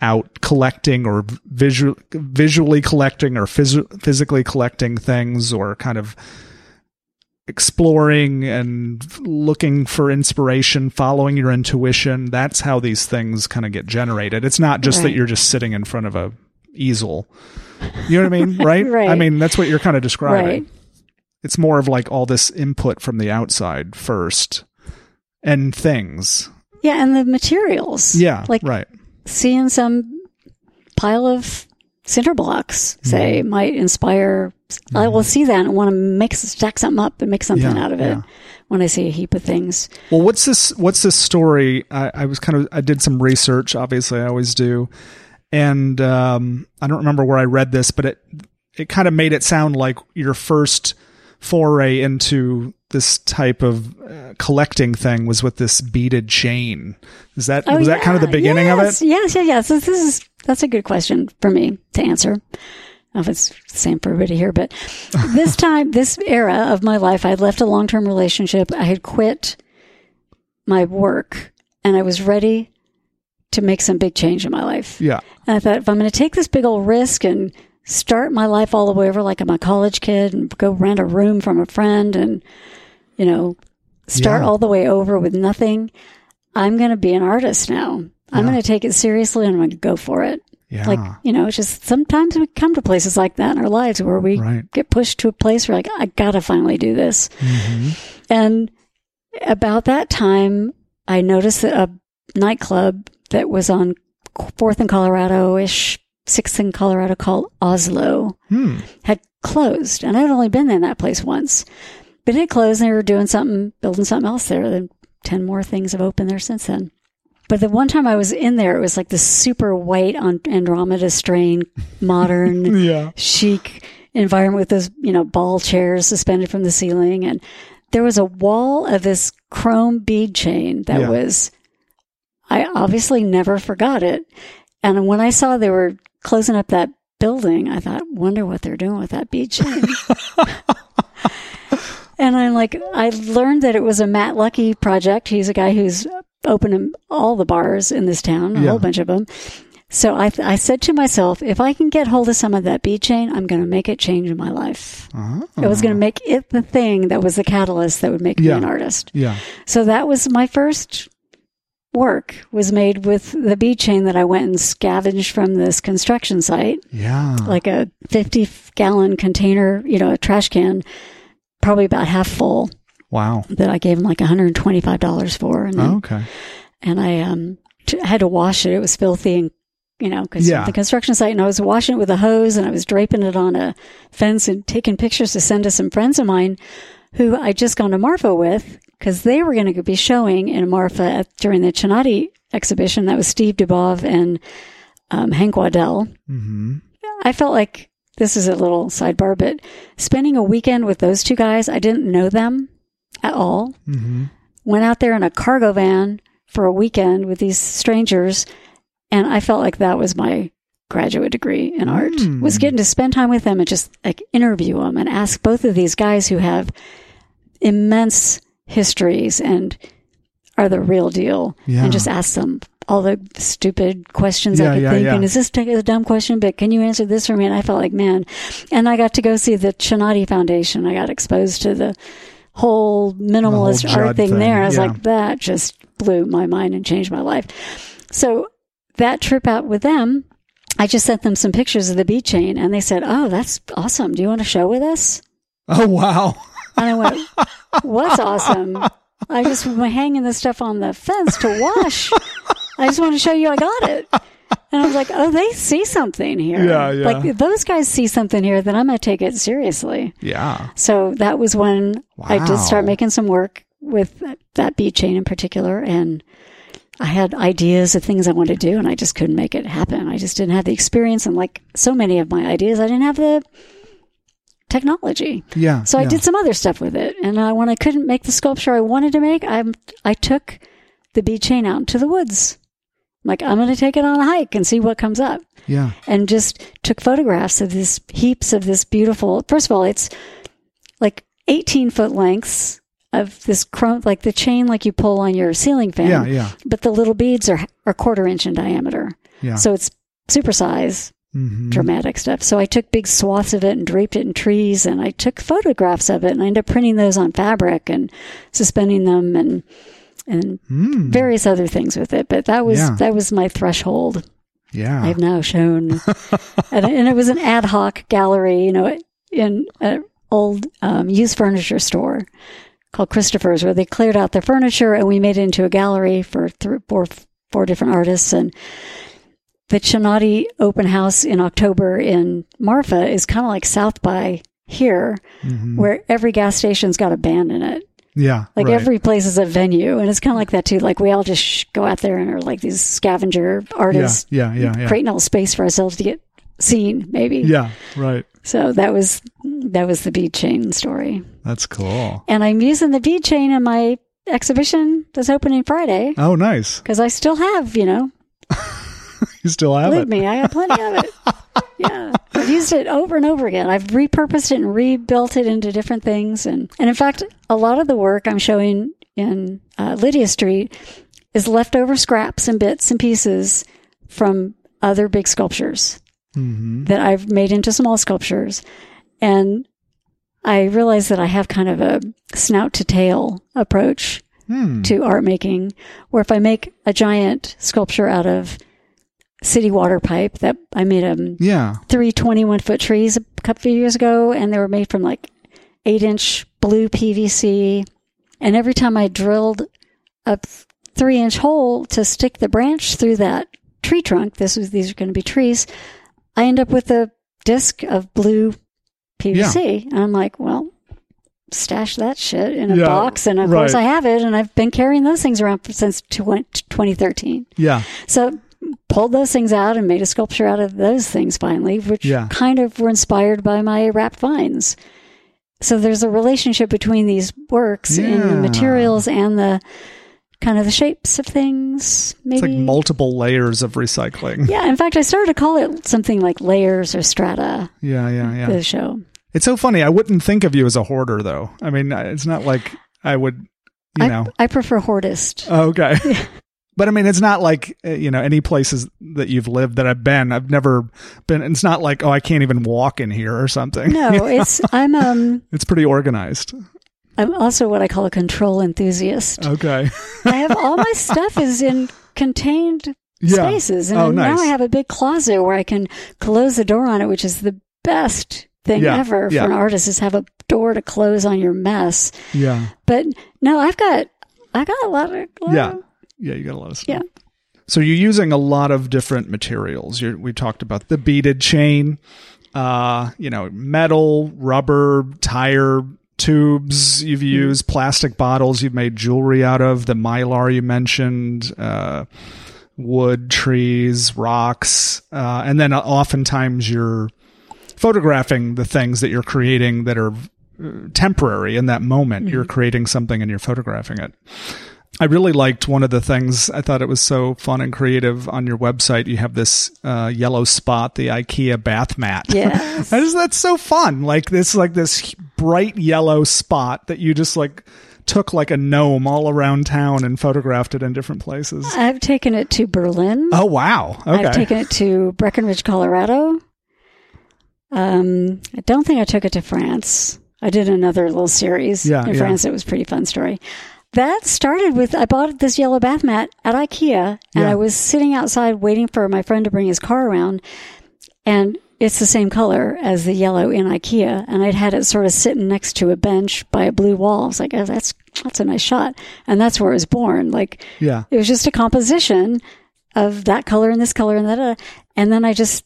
out collecting or visual, visually collecting or phys- physically collecting things or kind of exploring and looking for inspiration, following your intuition. That's how these things kind of get generated. It's not just that you're just sitting in front of a easel. You know what I mean? Right? Right. I mean, that's what you're kind of describing. Right. It's more of like all this input from the outside first and things. Yeah. And the materials. Yeah. Like right. seeing some pile of cinder blocks, say, Mm-hmm. might inspire. I will see that and want to make stack something up and make something Yeah, out of it yeah. when I see a heap of things. Well, what's this? What's this story? I, I was kind of I did some research. Obviously, I always do, and um, I don't remember where I read this, but it it kind of made it sound like your first foray into this type of uh, collecting thing was with this beaded chain. Is that was that kind of the Oh, beginning yes, of it? Yes, yes, yes. So this is that's a good question for me to answer. I don't know if it's the same for everybody here, but this time, this era of my life, I had left a long term relationship. I had quit my work and I was ready to make some big change in my life. Yeah. And I thought, if I'm going to take this big old risk and start my life all the way over like I'm a college kid and go rent a room from a friend and, you know, start Yeah. all the way over with nothing, I'm going to be an artist now. I'm Yeah. going to take it seriously and I'm going to go for it. Yeah. Like, you know, it's just sometimes we come to places like that in our lives where we Right. get pushed to a place where like, I got to finally do this. Mm-hmm. And about that time, I noticed that a nightclub that was on Fourth and Colorado ish, Sixth in Colorado called Oslo Hmm. had closed. And I'd only been in that place once, but it closed and they were doing something, building something else there. Then 10 more things have opened there since then. But the one time I was in there, it was like this super white on Andromeda strain, modern Yeah. chic environment with those, you know, ball chairs suspended from the ceiling. And there was a wall of this chrome bead chain that Yeah. was, I obviously never forgot it. And when I saw they were closing up that building, I thought, wonder what they're doing with that bead chain. and I'm like, I learned that it was a Matt Lucky project. He's a guy who's opened all the bars in this town, a Yeah. whole bunch of them. So I, I said to myself, if I can get hold of some of that bead chain, I'm going to make it change in my life. Uh-huh. I was going to make it the thing that was the catalyst that would make Yeah. me an artist. Yeah. So that was my first work was made with the bead chain that I went and scavenged from this construction site, Yeah. like a 50 gallon container, you know, a trash can, probably about half full wow. that I gave him like $125 for. And, then, Oh, okay. and I, um, t- had to wash it. It was filthy and, you know, cause Yeah. the construction site and I was washing it with a hose and I was draping it on a fence and taking pictures to send to some friends of mine who I just gone to Marfa with because they were going to be showing in Marfa at, during the Chinati exhibition. That was Steve Dubov and um, Hank Waddell. Mm-hmm. I felt like this is a little sidebar, but spending a weekend with those two guys, I didn't know them at all. Mm-hmm. Went out there in a cargo van for a weekend with these strangers, and I felt like that was my graduate degree in art Mm. was getting to spend time with them and just like interview them and ask both of these guys who have immense histories and are the real deal Yeah. and just ask them all the stupid questions Yeah, I could yeah, think. And is this a dumb question? But can you answer this for me? And I felt like, man. And I got to go see the Chinati Foundation. I got exposed to the whole minimalist whole art thing, thing, there. I was like, that just blew my mind and changed my life. So that trip out with them, I just sent them some pictures of the bead chain and they said, Oh, that's awesome. Do you want to show with us? Oh wow. And I went, What's awesome? I just was hanging this stuff on the fence to wash. I just want to show you I got it. And I was like, oh, they see something here. Yeah, yeah. Like those guys see something here, then I'm going to take it seriously. Yeah. So that was when I did start making some work with that bead chain in particular. And I had ideas of things I wanted to do, and I just couldn't make it happen. I just didn't have the experience. And like so many of my ideas, I didn't have the technology. Yeah. So I yeah. did some other stuff with it. And uh, when I couldn't make the sculpture I wanted to make, I I took the bead chain out into the woods. Like I'm going to take it on a hike and see what comes up. Yeah. And just took photographs of this heaps of this beautiful. First of all, it's like 18 foot lengths of this chrome, like the chain like you pull on your ceiling fan. Yeah. Yeah. But the little beads are are quarter inch in diameter. Yeah. So it's super size Mhm. dramatic stuff. So I took big swaths of it and draped it in trees and I took photographs of it and I ended up printing those on fabric and suspending them and and Mm. various other things with it. But that was Yeah. that was my threshold. Yeah. I've now shown and, and it was an ad hoc gallery, you know, in an old um, used furniture store called Christopher's where they cleared out their furniture and we made it into a gallery for three, four, four different artists and the Chinati open house in October in Marfa is kind of like South by here, Mhm. where every gas station's got a band in it. Yeah. Like right. every place is a venue, and it's kind of like that too. Like we all just sh- go out there and are like these scavenger Yeah. artists, Yeah. Yeah. Yeah. creating a little space for ourselves to get seen, maybe. Yeah. Right. So that was that was the bead chain story, That's cool. and I'm using the bead chain in my exhibition that's opening Friday Oh, nice. because I still have, you know, You still have Believe it. me, I have plenty of it. yeah. I've used it over and over again. I've repurposed it and rebuilt it into different things. And, and in fact, a lot of the work I'm showing in uh, Lydia Street is leftover scraps and bits and pieces from other big sculptures hmm that I've made into small sculptures. And I realize that I have kind of a snout to tail approach Hmm. to art making, where if I make a giant sculpture out of city water pipe that I made um Yeah. three 21 foot trees a couple of years ago, and they were made from like eight inch blue PVC. And every time I drilled a three inch hole to stick the branch through that tree trunk, this was these are going to be trees. I end up with a disc of blue PVC, and I'm like, well. Stash that shit in a Yeah, box, and of course. I have it, and I've been carrying those things around since 20, 2013. Yeah. So pulled those things out and made a sculpture out of those things finally, which Yeah. kind of were inspired by my wrapped vines. So there's a relationship between these works in the materials and the kind of the shapes of things. It's Maybe. like multiple layers of recycling. yeah, in fact, I started to call it something like layers or strata. Yeah. Yeah. Yeah. The show. It's so funny. I wouldn't think of you as a hoarder, though. I mean, it's not like I would, you I, know. I prefer hortist. Oh, okay. But I mean, it's not like, uh, you know, any places that you've lived that I've been, I've never been, it's not like, oh, I can't even walk in here or something. no, it's I'm um It's pretty organized. I'm also what I call a control enthusiast. Okay. I have all my stuff is in contained Yeah. spaces. And Oh, now. I have a big closet where I can close the door on it, which is the best thing Yeah, ever yeah. for an artist is have a door to close on your mess. Yeah. But no, I've got I got a lot of lot Yeah. of- Yeah. You got a lot of stuff. Yeah. So you're using a lot of different materials. You're, we talked about the beaded chain, uh, you know, metal, rubber, tire tubes. You've used plastic bottles. You've made jewelry out of the mylar you mentioned, uh, wood, trees, rocks, uh, and then oftentimes you're photographing the things that you're creating that are uh, temporary in that moment. You're creating something and you're photographing it. I really liked one of the things. I thought it was so fun and creative on your website. You have this uh, yellow spot, the IKEA bath mat. Yes. I that's so fun. Like this, like this bright yellow spot that you just like took like a gnome all around town and photographed it in different places. I've taken it to Berlin. Oh wow! Okay. I've taken it to Breckenridge, Colorado. Um, I don't think I took it to France. I did another little series Yeah, in yeah. France. It was a pretty fun story. That started with I bought this yellow bath mat at IKEA, and Yeah. I was sitting outside waiting for my friend to bring his car around, and it's the same color as the yellow in IKEA, and I'd had it sort of sitting next to a bench by a blue wall. I was like, "Oh, that's that's a nice shot," and that's where it was born. Like yeah. it was just a composition of that color and this color and that. uh, And then I just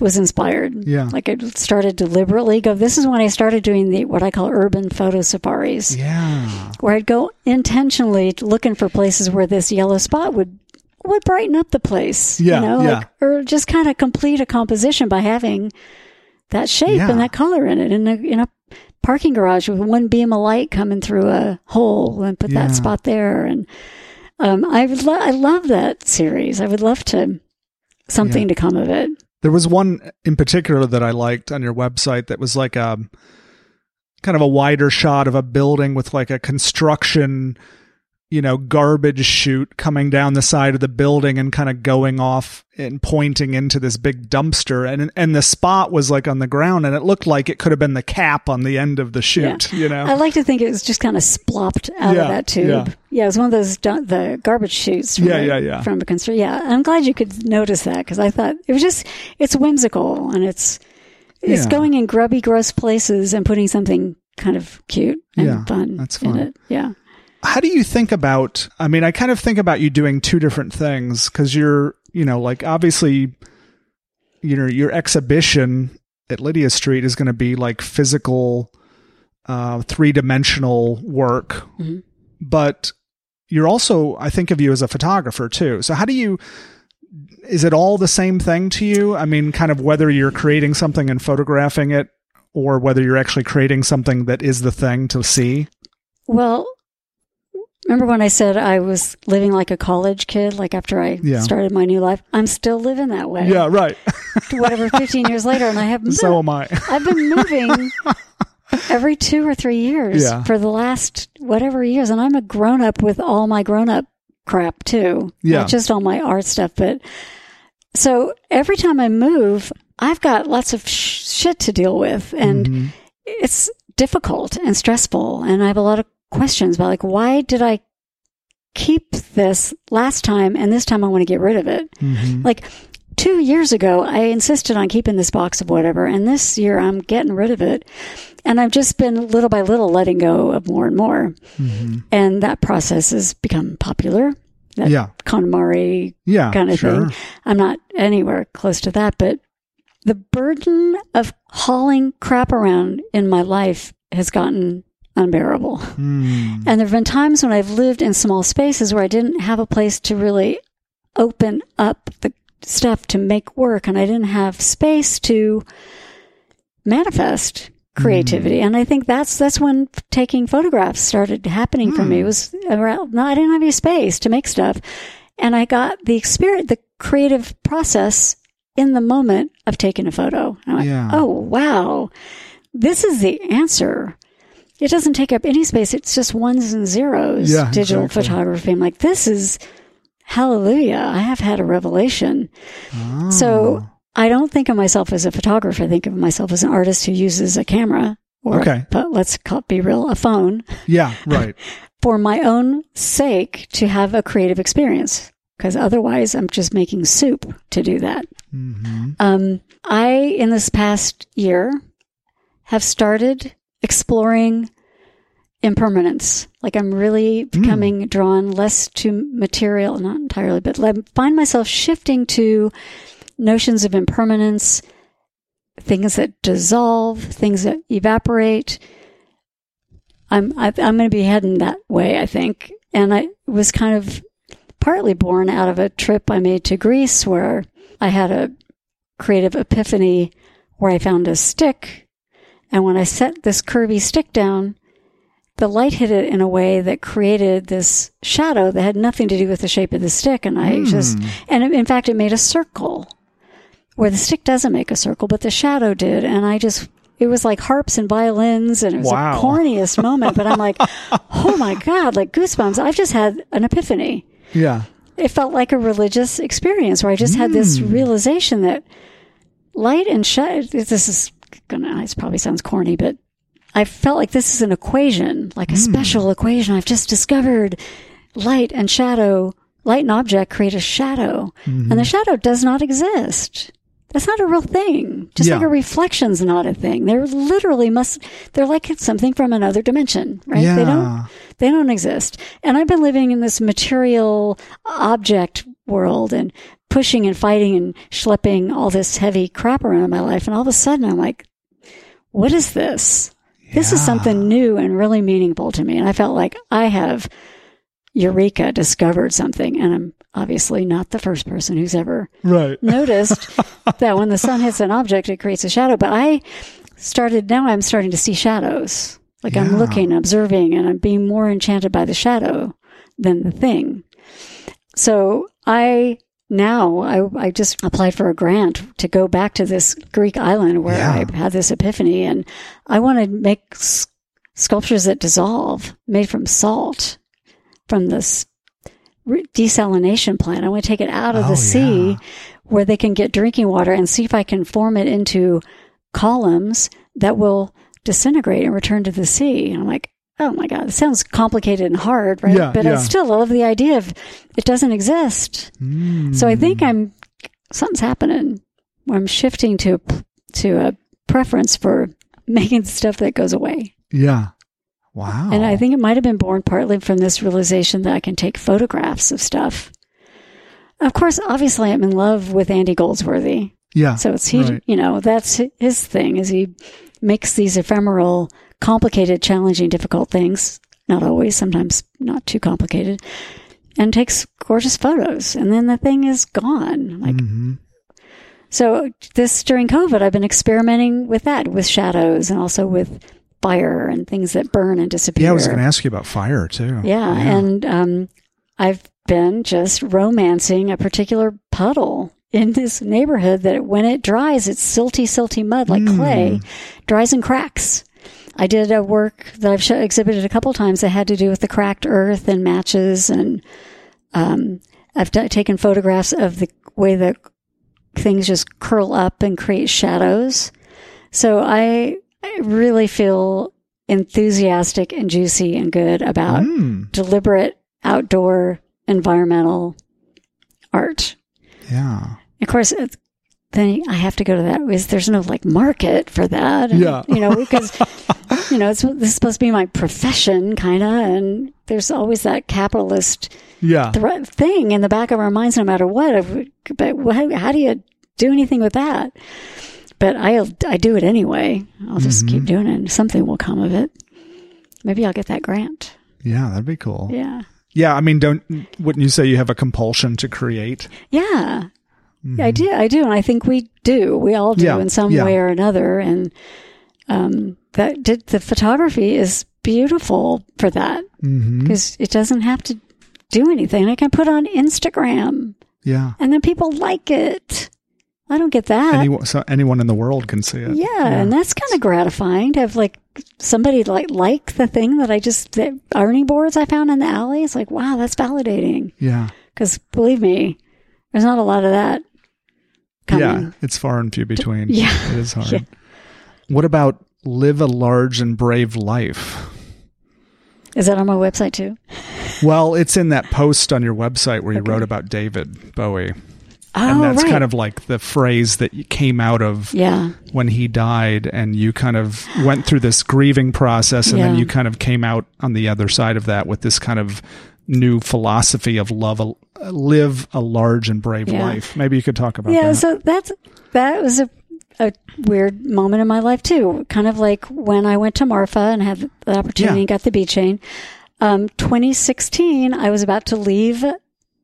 was inspired. Yeah. Like I started deliberately go, this is when I started doing the, what I call urban photo safaris, Yeah. where I'd go intentionally looking for places where this yellow spot would, would brighten up the place. Yeah, You know, yeah. like, or just kind of complete a composition by having that shape Yeah. and that color in it in a, in a parking garage with one beam of light coming through a hole and put Yeah. that spot there. And, um, I would lo- I love that series. I would love to something to come of it. There was one in particular that I liked on your website that was like a kind of a wider shot of a building with like a construction, you know, garbage chute coming down the side of the building and kind of going off and pointing into this big dumpster and and the spot was like on the ground and it looked like it could have been the cap on the end of the chute, you know. I like to think it was just kind of splopped out Yeah, of that tube. yeah. Yeah. it was one of those du- the garbage chutes. From Yeah, a, yeah, yeah. From a construction. Yeah, I'm glad you could notice that because I thought it was just it's whimsical and it's it's Yeah. going in grubby, gross places and putting something kind of cute and Yeah, fun, that's in fun. it. Yeah. How do you think about i mean i kind of think about you doing two different things because you're you know like obviously you know your exhibition at lydia street is going to be like physical uh three-dimensional work. Mhm. but you're also i think of you as a photographer too. So how do you is it all the same thing to you? I mean kind of whether you're creating something and photographing it or whether you're actually creating something that is the thing to see? Well, remember when I said I was living like a college kid, like after I Yeah. started my new life? I'm still living that way. yeah right Whatever, 15 years later, and I have so am i I've been moving every two or three years Yeah. for the last whatever years, and I'm a grown up with all my grown up crap too. Yeah. Not just all my art stuff, but so every time I move, I've got lots of sh- shit to deal with, and Mhm. it's difficult and stressful. And I have a lot of questions about like, why did I keep this last time and this time I want to get rid of it? Mhm. Like two years ago, I insisted on keeping this box of whatever, and this year I'm getting rid of it. And I've just been little by little letting go of more and more. Mhm. And that process has become popular. That Yeah. KonMari Yeah. kind of sure. thing. I'm not anywhere close to that, but the burden of hauling crap around in my life has gotten unbearable. Mm. And there have been times when I've lived in small spaces where I didn't have a place to really open up the stuff to make work, and I didn't have space to manifest creativity. And I think that's that's when taking photographs started happening for me. It was around no, I didn't have any space to make stuff, and I got the experience, the creative process in the moment of taking a photo. I went, Yeah. oh wow, this is the answer. It doesn't take up any space. It's just ones and zeros. Yeah, digital exactly. photography. I'm like, this is hallelujah. I have had a revelation. Oh. So I don't think of myself as a photographer. I think of myself as an artist who uses a camera or, Okay. but let's call, be real, a phone yeah, right. for my own sake to have a creative experience. Because otherwise, I'm just making soup to do that. hmm Um, I, in this past year, have started exploring impermanence. Like I'm really hmm. becoming drawn less to material, not entirely, but I find myself shifting to notions of impermanence, things that dissolve, things that evaporate. I'm I, I'm going to be heading that way, I think. And I was kind of partly born out of a trip I made to Greece where I had a creative epiphany where I found a stick. And when I set this curvy stick down the light hit it in a way that created this shadow that had nothing to do with the shape of the stick. And I hmm. just, and in fact, it made a circle where the stick doesn't make a circle, but the shadow did. And I just, it was like harps and violins and it was Wow. the corniest moment, but I'm like, oh my God, like goosebumps. I've just had an epiphany. Yeah. It felt like a religious experience where I just had this hmm. realization that light and shadow, this is gonna, this probably sounds corny, but I felt like this is an equation, like a hmm. special equation. I've just discovered light and shadow, light and object create a shadow, and the mm-hmm. shadow does not exist. That's not a real thing. Just like a reflection's not a thing. They're literally must, they're like something from another dimension, right? They Yeah. don't, they don't exist. And I've been living in this material object world and pushing and fighting and schlepping all this heavy crap around in my life. And all of a sudden I'm like, what is this? This is something new and really meaningful to me. And I felt like I have eureka discovered something. And I'm obviously not the first person who's ever Right. noticed that when the sun hits an object, it creates a shadow. But I started, now I'm starting to see shadows. Like Yeah. I'm looking, observing, and I'm being more enchanted by the shadow than the thing. So I now I, I just applied for a grant to go back to this Greek island where Yeah. I had this epiphany, and I want to make s- sculptures that dissolve, made from salt, from this re- desalination plant. I want to take it out of Oh, the sea yeah. where they can get drinking water and see if I can form it into columns that will disintegrate and return to the sea. And I'm like, oh my God, it sounds complicated and hard, right? Yeah, but I still love the idea of it doesn't exist. Mm. So I think I'm something's happening. I'm shifting to to a preference for making stuff that goes away. Yeah. Wow. And I think it might have been born partly from this realization that I can take photographs of stuff. Of course, obviously, I'm in love with Andy Goldsworthy. Yeah. So it's he, Right. you know, that's his thing is he makes these ephemeral, complicated, challenging, difficult things. Not always, sometimes not too complicated, and takes gorgeous photos. And then the thing is gone. Like, hmm so this during COVID, I've been experimenting with that, with shadows and also with fire and things that burn and disappear. Yeah, I was going to ask you about fire too. Yeah, and um, I've been just romancing a particular puddle in this neighborhood that when it dries, it's silty, silty mud like Mm. clay, dries and cracks. I did a work that I've show, exhibited a couple times that had to do with the cracked earth and matches, and um, I've d- taken photographs of the way that things just curl up and create shadows. So I, I really feel enthusiastic and juicy and good about Mm. deliberate outdoor environmental art. Yeah. Of course, it's- then I have to go to that. Is there's no like market for that? And, Yeah. you know, because you know it's this is supposed to be my profession, kind of, and there's always that capitalist Yeah. threat thing in the back of our minds, no matter what. But how, how do you do anything with that? But I I do it anyway. I'll just keep mm-hmm. doing it, and something will come of it. Maybe I'll get that grant. Yeah, that'd be cool. Yeah. Yeah, I mean, don't wouldn't you say you have a compulsion to create? Yeah. I do. I do. And I think we do. We all do Mm-hmm. Yeah, in some yeah. way or another. And, um, that did, the photography is beautiful for that because it doesn't have to do anything. I can put on Instagram Yeah. and then people like it. I don't get that. Anyone, so anyone in the world can see it. yeah, And that's kind of gratifying to have like somebody like, like the thing that I just, the ironing boards I found in the alley. It's like, wow, that's validating. Yeah. Cause believe me, there's not a lot of that coming. Yeah. It's far and few between. Yeah. It is hard. Yeah. What about live a large and brave life? Is that on my website too? Well, it's in that post on your website where you Okay. wrote about David Bowie. Oh, and that's right. kind of like the phrase that came out of yeah, when he died and you kind of went through this grieving process and then you kind of came out on the other side of that with this kind of new philosophy of love a, live a large and brave Yeah. life maybe you could talk about yeah. that Yeah, So that's that was a a weird moment in my life too. Kind of like when I went to Marfa and had the opportunity Yeah. and got the bead chain. Um, 2016, I was about to leave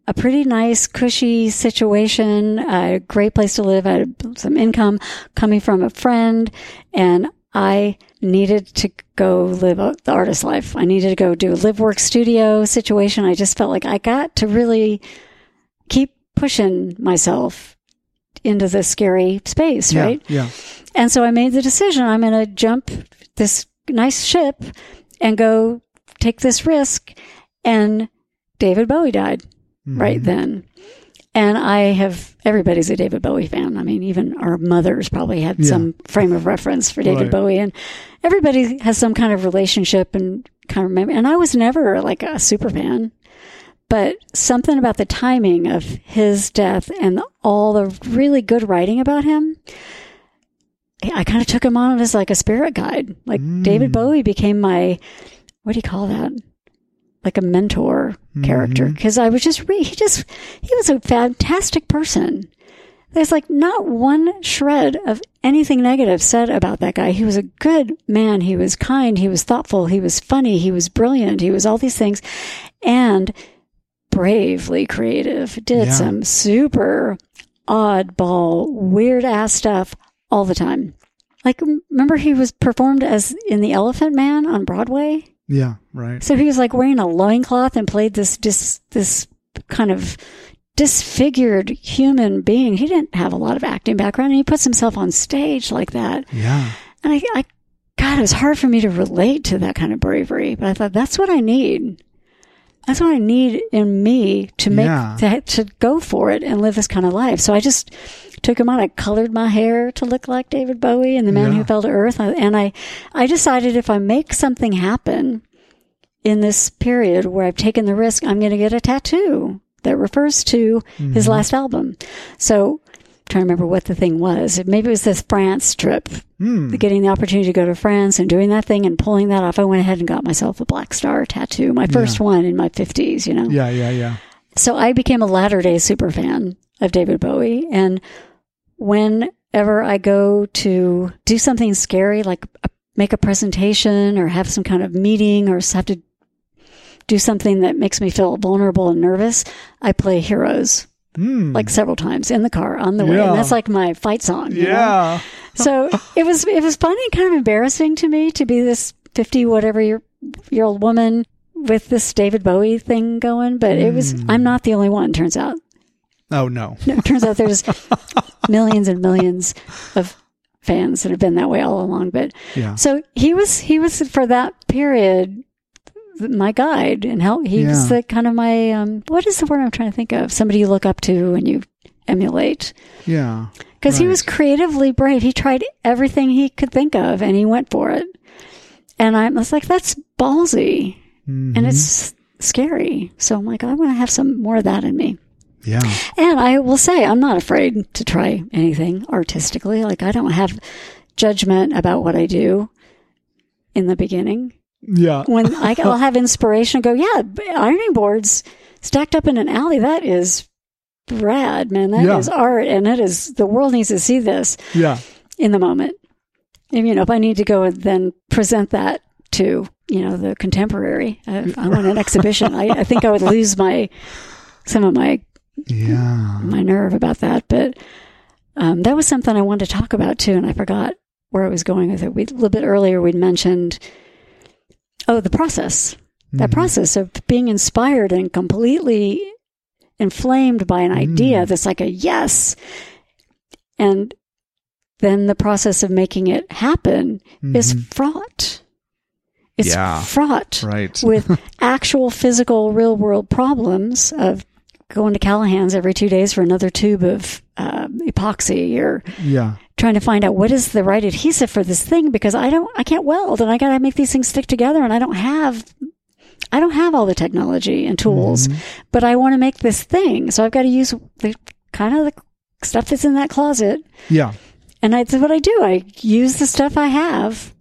a pretty nice, cushy situation, a great place to live. I had some income coming from a friend, and I needed to go live a, the artist life. I needed to go do a live work studio situation. I just felt like I got to really keep pushing myself into this scary space, Yeah, right? Yeah. And so I made the decision I'm going to jump this nice ship and go take this risk. And David Bowie died Mm-hmm. right then. And I have, everybody's a David Bowie fan. I mean, even our mothers probably had Yeah. some frame of reference for David Right. Bowie. And everybody has some kind of relationship and kind of remember. And I was never like a super fan. But something about the timing of his death and all the really good writing about him, I kind of took him on as like a spirit guide. Like David mm. Bowie became my, what do you call that? Like a mentor character. Mm-hmm. Cause I was just, re- he just, he was a fantastic person. There's like not one shred of anything negative said about that guy. He was a good man. He was kind. He was thoughtful. He was funny. He was brilliant. He was all these things and bravely creative. Did Yeah. some super oddball, weird ass stuff all the time. Like, remember he was performed as in The Elephant Man on Broadway? Yeah. Right. So he was like wearing a loincloth and played this dis, this kind of disfigured human being. He didn't have a lot of acting background and he puts himself on stage like that. Yeah. And I, I God, it was hard for me to relate to that kind of bravery, but I thought that's what I need. That's what I need in me to make Yeah. to, to go for it and live this kind of life. So I just took him on. I colored my hair to look like David Bowie and the man Yeah. who fell to earth. And I, I decided if I make something happen in this period where I've taken the risk, I'm going to get a tattoo that refers to his Mm-hmm. last album. So trying to remember what the thing was. Maybe it was this France trip Hmm. getting the opportunity to go to France and doing that thing and pulling that off, I went ahead and got myself a Blackstar tattoo, my first one in my 50s, you know. Yeah. Yeah. Yeah. So I became a latter day super fan of David Bowie. And whenever I go to do something scary, like make a presentation or have some kind of meeting or have to do something that makes me feel vulnerable and nervous, I play Heroes Hmm. like several times in the car on the way. Yeah. And that's like my fight song. yeah. so it was it was funny and kind of embarrassing to me to be this 50 whatever year, year old woman with this David Bowie thing going but it was I'm not the only one turns out Oh no. no, it turns out there's millions and millions of fans that have been that way all along but Yeah. so he was he was for that period my guide and help he was Yeah. the kind of my um what is the word I'm trying to think of somebody you look up to and you emulate Yeah. because he was creatively brave. He tried everything he could think of and he went for it. And I was like, that's ballsy Mhm. and it's scary. So I'm like, I want to have some more of that in me. yeah. And I will say, I'm not afraid to try anything artistically. Like, I don't have judgment about what I do in the beginning. Yeah. When I, I'll have inspiration, go, yeah, ironing boards stacked up in an alley, that is rad, man. That is Yeah. art. And it is, the world needs to see this Yeah. in the moment. And, you know, if I need to go and then present that to, you know, the contemporary, I, I want an exhibition. I, I think I would lose my, some of my, Yeah. my nerve about that. But um, that was something I wanted to talk about too. And I forgot where I was going with it. We, a little bit earlier, we'd mentioned, oh, the process, that mm-hmm. process of being inspired and completely inflamed by an idea mm. that's like a yes. And then the process of making it happen is mm-hmm. fraught. It's Yeah. fraught Right. with actual physical real world problems of going to Callahan's every two days for another tube of uh, epoxy or Yeah. trying to find out what is the right adhesive for this thing because I don't, I can't weld and I got to make these things stick together and I don't have, I don't have all the technology and tools, but I want to make this thing. So I've got to use the kind of the stuff that's in that closet. Yeah. And that's what I do. I use the stuff I have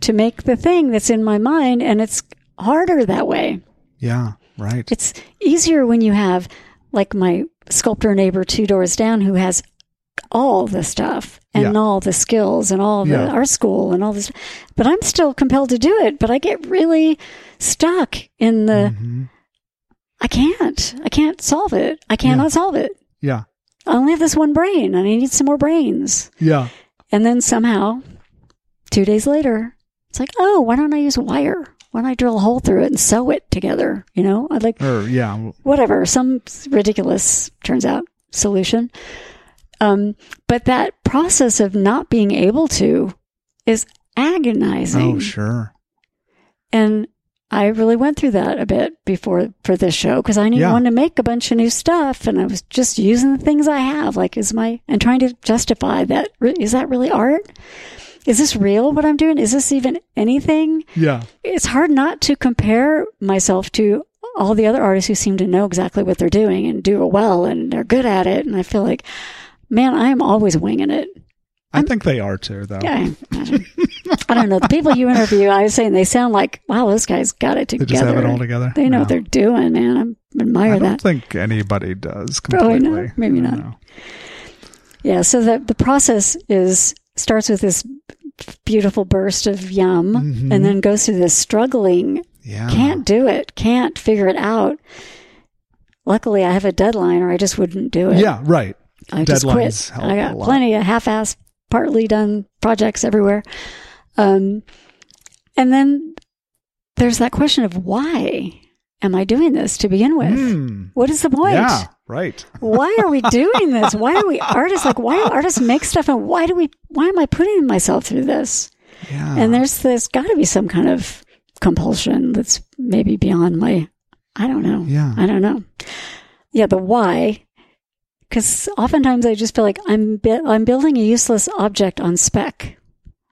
to make the thing that's in my mind and it's harder that way. Yeah. Right. It's easier when you have, like my sculptor neighbor two doors down, who has all the stuff and Yeah. all the skills and all the Yeah. art school and all this. But I'm still compelled to do it. But I get really stuck in the. Mhm. I can't. I can't solve it. I cannot solve it. Yeah. I only have this one brain, and I need some more brains. Yeah. And then somehow, two days later, It's like, oh, why don't I use wire? Why don't I drill a hole through it and sew it together? You know, I'd like Or yeah, whatever, some ridiculous turns out solution. Um, but that process of not being able to is agonizing. oh sure. And I really went through that a bit before for this show because I Yeah. wanted to make a bunch of new stuff and I was just using the things I have. Like, is my, and trying to justify that is that really art? Is this real what I'm doing? Is this even anything? Yeah. It's hard not to compare myself to all the other artists who seem to know exactly what they're doing and do it well and they're good at it. And I feel like, man, I am always winging it. I think they are too, though. Yeah, I imagine. I don't know. The people you interview, I was saying they sound like, wow, those guys got it together. They just have it all together. They know No. what they're doing, man. I admire that. I don't that. think anybody does Probably completely. not. Maybe not. don't know. Yeah. So the the process is starts with this beautiful burst of yum, Mhm. and then goes through this struggling. Yeah. Can't do it. Can't figure it out. Luckily, I have a deadline, or I just wouldn't do it. Yeah. Right. I just quit. Deadlines I got plenty of half-assed, partly done projects everywhere. Um, and then there's that question of why am I doing this to begin with? Hmm. What is the point? Yeah. Right. Why are we doing this? Why are we artists? Like, why do artists make stuff? And why do we? Why am I putting myself through this? Yeah. And there's there's got to be some kind of compulsion that's maybe beyond my. I don't know. Yeah. I don't know. Yeah, the why. Because oftentimes I just feel like I'm bu- I'm building a useless object on spec.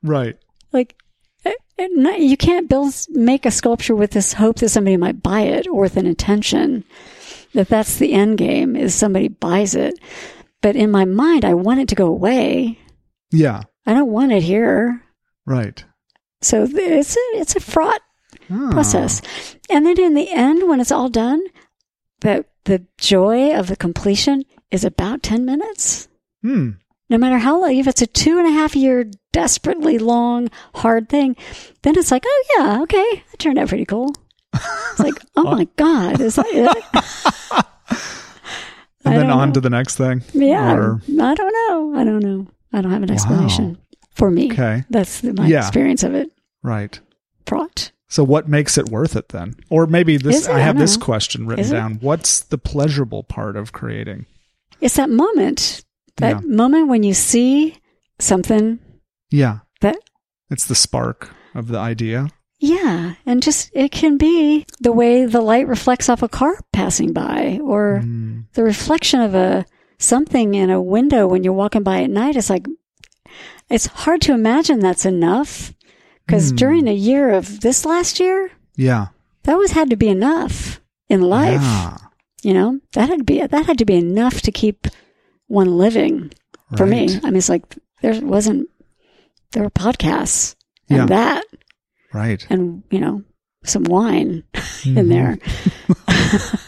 Right. Like eh, eh, you can't build make a sculpture with this hope that somebody might buy it or with an intention that that's the end game is somebody buys it. But in my mind, I want it to go away. Yeah. I don't want it here. Right. So it's a, it's a fraught Ah. process. And then in the end, when it's all done, the the joy of the completion is about ten minutes. Hmm. No matter how long, if it's a two and a half year, desperately long, hard thing, then it's like, oh yeah, okay, that turned out pretty cool. It's like, oh my god, is that it? And I then on know. to the next thing. Yeah, Or- I don't know. I don't know. I don't have an explanation for me. Okay. That's my Yeah. experience of it. Right. Fraught. So what makes it worth it then? Or maybe this Is it? I I have don't this know. question written Is it? down. What's the pleasurable part of creating? It's that moment, that Yeah. moment when you see something Yeah. that It's the spark of the idea. Yeah, and just it can be the way the light reflects off a car passing by or Mm. the reflection of a something in a window when you're walking by at night. It's like it's hard to imagine that's enough because Hmm. during a year of this last year, Yeah. that was had to be enough in life. Yeah. You know, that had to be that had to be enough to keep one living for me. I mean, it's like there wasn't there were podcasts and Yeah. that Right. and you know some wine in Mhm. there.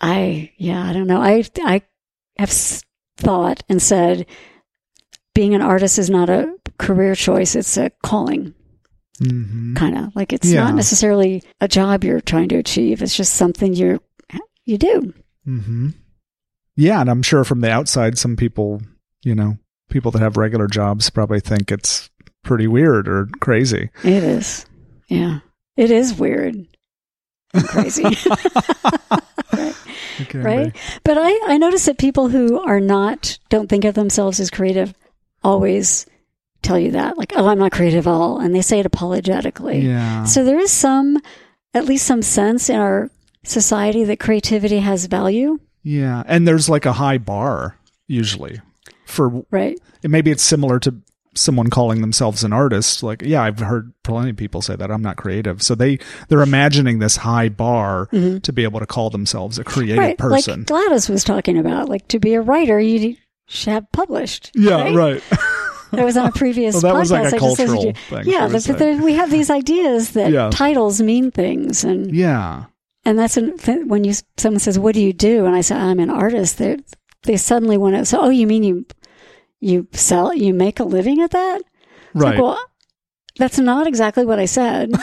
I yeah, I don't know. I I have thought and said being an artist is not a career choice; it's a calling, Mhm. kind of like it's Yeah. not necessarily a job you're trying to achieve. It's just something you're you do. hmm Yeah, and I'm sure from the outside, some people, you know, people that have regular jobs probably think it's pretty weird or crazy. It is, yeah, it is weird and crazy. Right? be. But I, I notice that people who are not, don't think of themselves as creative, always tell you that. Like, oh, I'm not creative at all. And they say it apologetically. Yeah. So there is some, at least some sense in our society that creativity has value, yeah. And there's like a high bar usually for right? and maybe it's similar to someone calling themselves an artist like yeah i've heard plenty of people say that i'm not creative so they they're imagining this high bar to be able to call themselves a creative Mm-hmm. right. person Like Gladys was talking about, like to be a writer, you should have published. yeah right, That was on a previous Well, that podcast. was like a I cultural thing Yeah, but, but there, we have these ideas that Yeah. titles mean things, and yeah And that's th- when you someone says, "What do you do?" and I say, "I'm an artist." They they suddenly want to. say oh, you mean you you sell you make a living at that? It's right Like, well, that's not exactly what I said.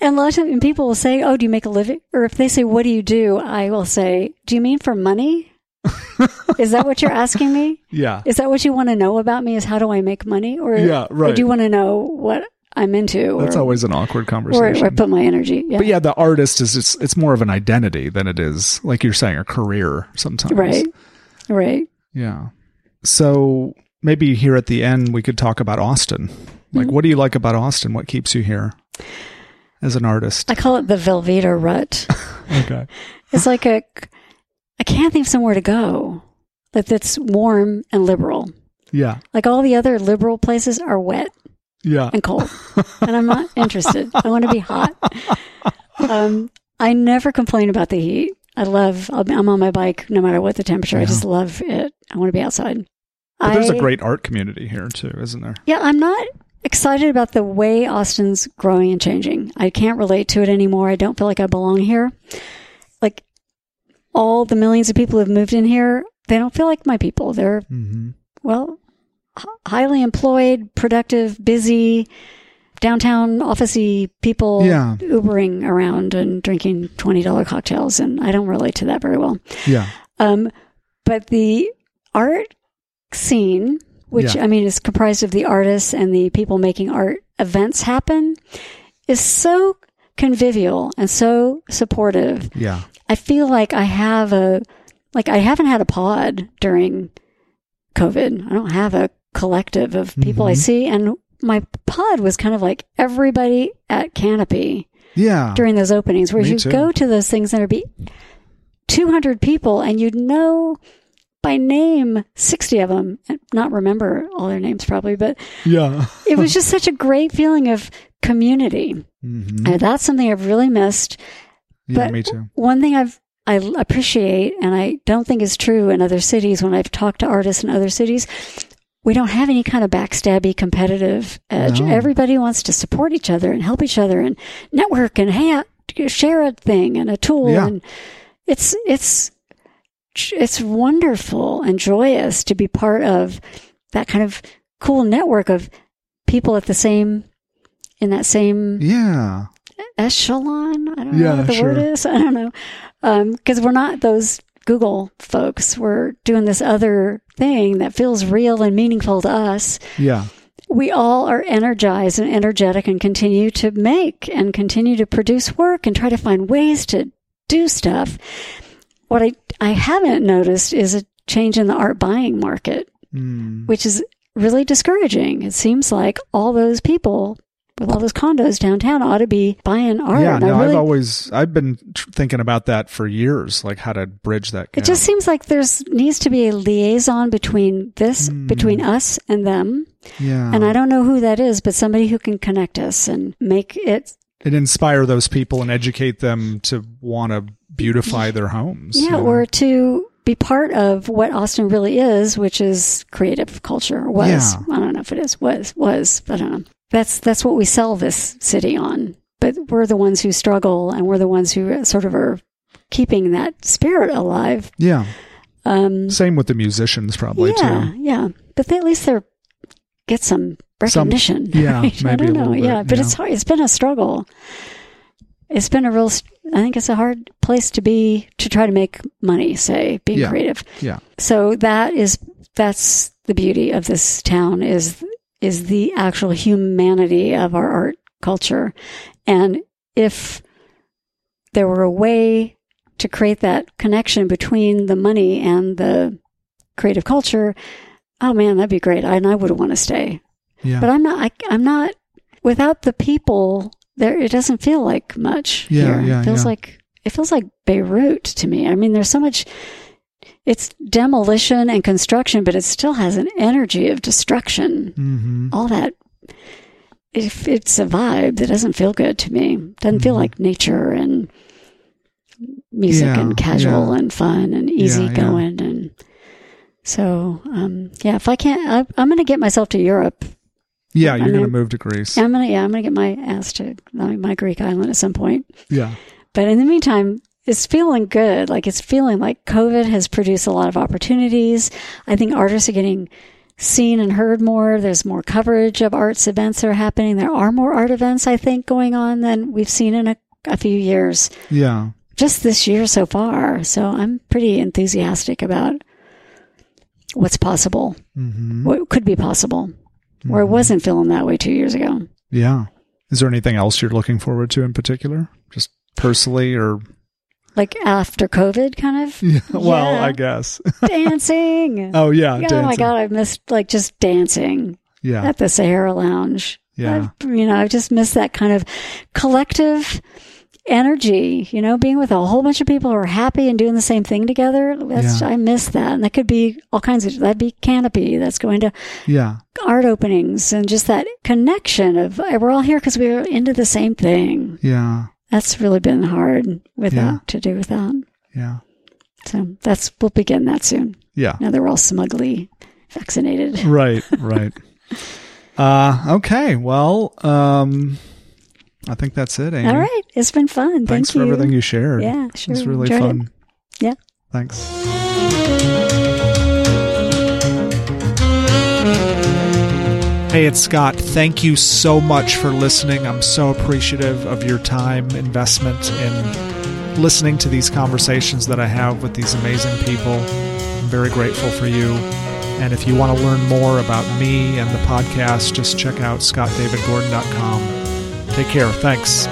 and a lot of times, people will say, "Oh, do you make a living?" Or if they say, "What do you do?" I will say, "Do you mean for money?" Is that what you're asking me? Yeah. Is that what you want to know about me? Is how do I make money, or Yeah, or right. do you want to know what I'm into, That's or, always an awkward conversation. or I put my energy? Yeah, But yeah, the artist is it's it's more of an identity than it is like you're saying a career sometimes. right, right. Yeah. So maybe here at the end we could talk about Austin. Like Mm-hmm. what do you like about Austin? What keeps you here as an artist? I call it the Velveeta rut. Okay. It's like a, I can't think of somewhere to go that that's warm and liberal. Yeah. Like all the other liberal places are wet Yeah. and cold, and I'm not interested. I want to be hot. Um, I never complain about the heat. I love. I'm on my bike no matter what the temperature. I just love it. I want to be outside. But there's a I- great art community here too, isn't there? Yeah, I'm not excited about the way Austin's growing and changing. I can't relate to it anymore. I don't feel like I belong here. Like all the millions of people who have moved in here, they don't feel like my people. They're, Mm-hmm. well, highly employed, productive, busy, downtown officey people Yeah. Ubering around and drinking $20 cocktails. And I don't relate to that very well. Yeah. Um, but the art scene, which Yeah. I mean is comprised of the artists and the people making art events happen, is so convivial and so supportive. Yeah. I feel like I have a, like I haven't had a pod during COVID. I don't have a collective of people I Mhm. see. And my pod was kind of like everybody at Canopy Yeah. during those openings, where you too. go to those things and there'd be 200 people and you'd know by name 60 of them, and not remember all their names probably, but Yeah. it was just such a great feeling of community. hmm And that's something I've really missed. Yeah, but- me too. One thing I've I appreciate and I don't think is true in other cities when I've talked to artists in other cities. We don't have any kind of backstabby competitive edge. No. Everybody wants to support each other and help each other and network and share a thing and a tool Yeah. and it's it's it's wonderful and joyous to be part of that kind of cool network of people at the same in that same Yeah. echelon. I don't Yeah, know what the sure. word is. I don't know. Um, because we're not those Google folks. We're doing this other thing that feels real and meaningful to us. Yeah. We all are energized and energetic and continue to make and continue to produce work and try to find ways to do stuff. What I, I haven't noticed is a change in the art buying market Mm. which is really discouraging. It seems like all those people with all those condos downtown ought to be buying art. Yeah, And no, really, I've always I've been tr- thinking about that for years, like how to bridge that gap. it just seems like there's needs to be a liaison between this, Hmm. between us and them. yeah, And I don't know who that is, but somebody who can connect us and make it. and inspire those people and educate them to want to beautify their homes. Yeah, know? or to be part of what Austin really is, which is creative culture. Was Yeah. I don't know if it is was was I don't know. That's that's what we sell this city on. But we're the ones who struggle, and we're the ones who sort of are keeping that spirit alive. yeah. Um, Same with the musicians, probably yeah, too. yeah. But they, at least they're get some Some- recognition. yeah, right? Maybe a don't know. little bit, yeah, but yeah. it's hard. It's been a struggle. It's been a real. I think it's a hard place to be to try to make money. Say being Yeah. creative. Yeah, So that is that's the beauty of this town is is the actual humanity of our art culture. And if there were a way to create that connection between the money and the creative culture, oh man, that'd be great. I, and I would want to stay. yeah, But I'm not I, I'm not without the people there it doesn't feel like much Yeah, here. yeah, it feels yeah. like it feels like Beirut to me. I mean there's so much it's demolition and construction, but it still has an energy of destruction. hmm All that if it's a vibe that doesn't feel good to me. Doesn't feel Mhm. like nature and music Yeah, and casual yeah. and fun and easy yeah. going and so um, yeah if i can't I, i'm going to get myself to europe yeah. You're gonna move to Greece. I'm gonna yeah, I'm gonna get my ass to my Greek island at some point. Yeah, But in the meantime, it's feeling good. Like it's feeling like COVID has produced a lot of opportunities. I think artists are getting seen and heard more. There's more coverage of arts events that are happening. There are more art events, I think, going on than we've seen in a, a few years. yeah. just this year so far. So I'm pretty enthusiastic about what's possible, hmm what could be possible, where I wasn't feeling that way two years ago. Yeah. Is there anything else you're looking forward to in particular? Just personally or Like after COVID, kind of yeah, well, Yeah. I guess. dancing. oh yeah, oh my. God, I missed like just dancing Yeah. at the Sahara Lounge. Yeah. I've, you know, I've just missed that kind of collective energy, you know, being with a whole bunch of people who are happy and doing the same thing together. That's, Yeah. I miss that. And that could be all kinds of, that'd be Canopy. That's going to Yeah. art openings and just that connection of we're all here because we're into the same thing. Yeah. That's really been hard with Yeah. that, to do with that. Yeah. So that's, we'll begin that soon. Yeah. Now that we're all smugly vaccinated. right, right. Uh okay. Well, um I think that's it, Amy. All right. It's been fun. Thanks Thank for you. everything you shared. Yeah, sure. It's really Enjoyed it. fun. Yeah. Thanks. Hey, it's Scott. Thank you so much for listening. I'm so appreciative of your time investment in listening to these conversations that I have with these amazing people. I'm very grateful for you. And if you want to learn more about me and the podcast, just check out scottdavidgordon.com. Take care. Thanks.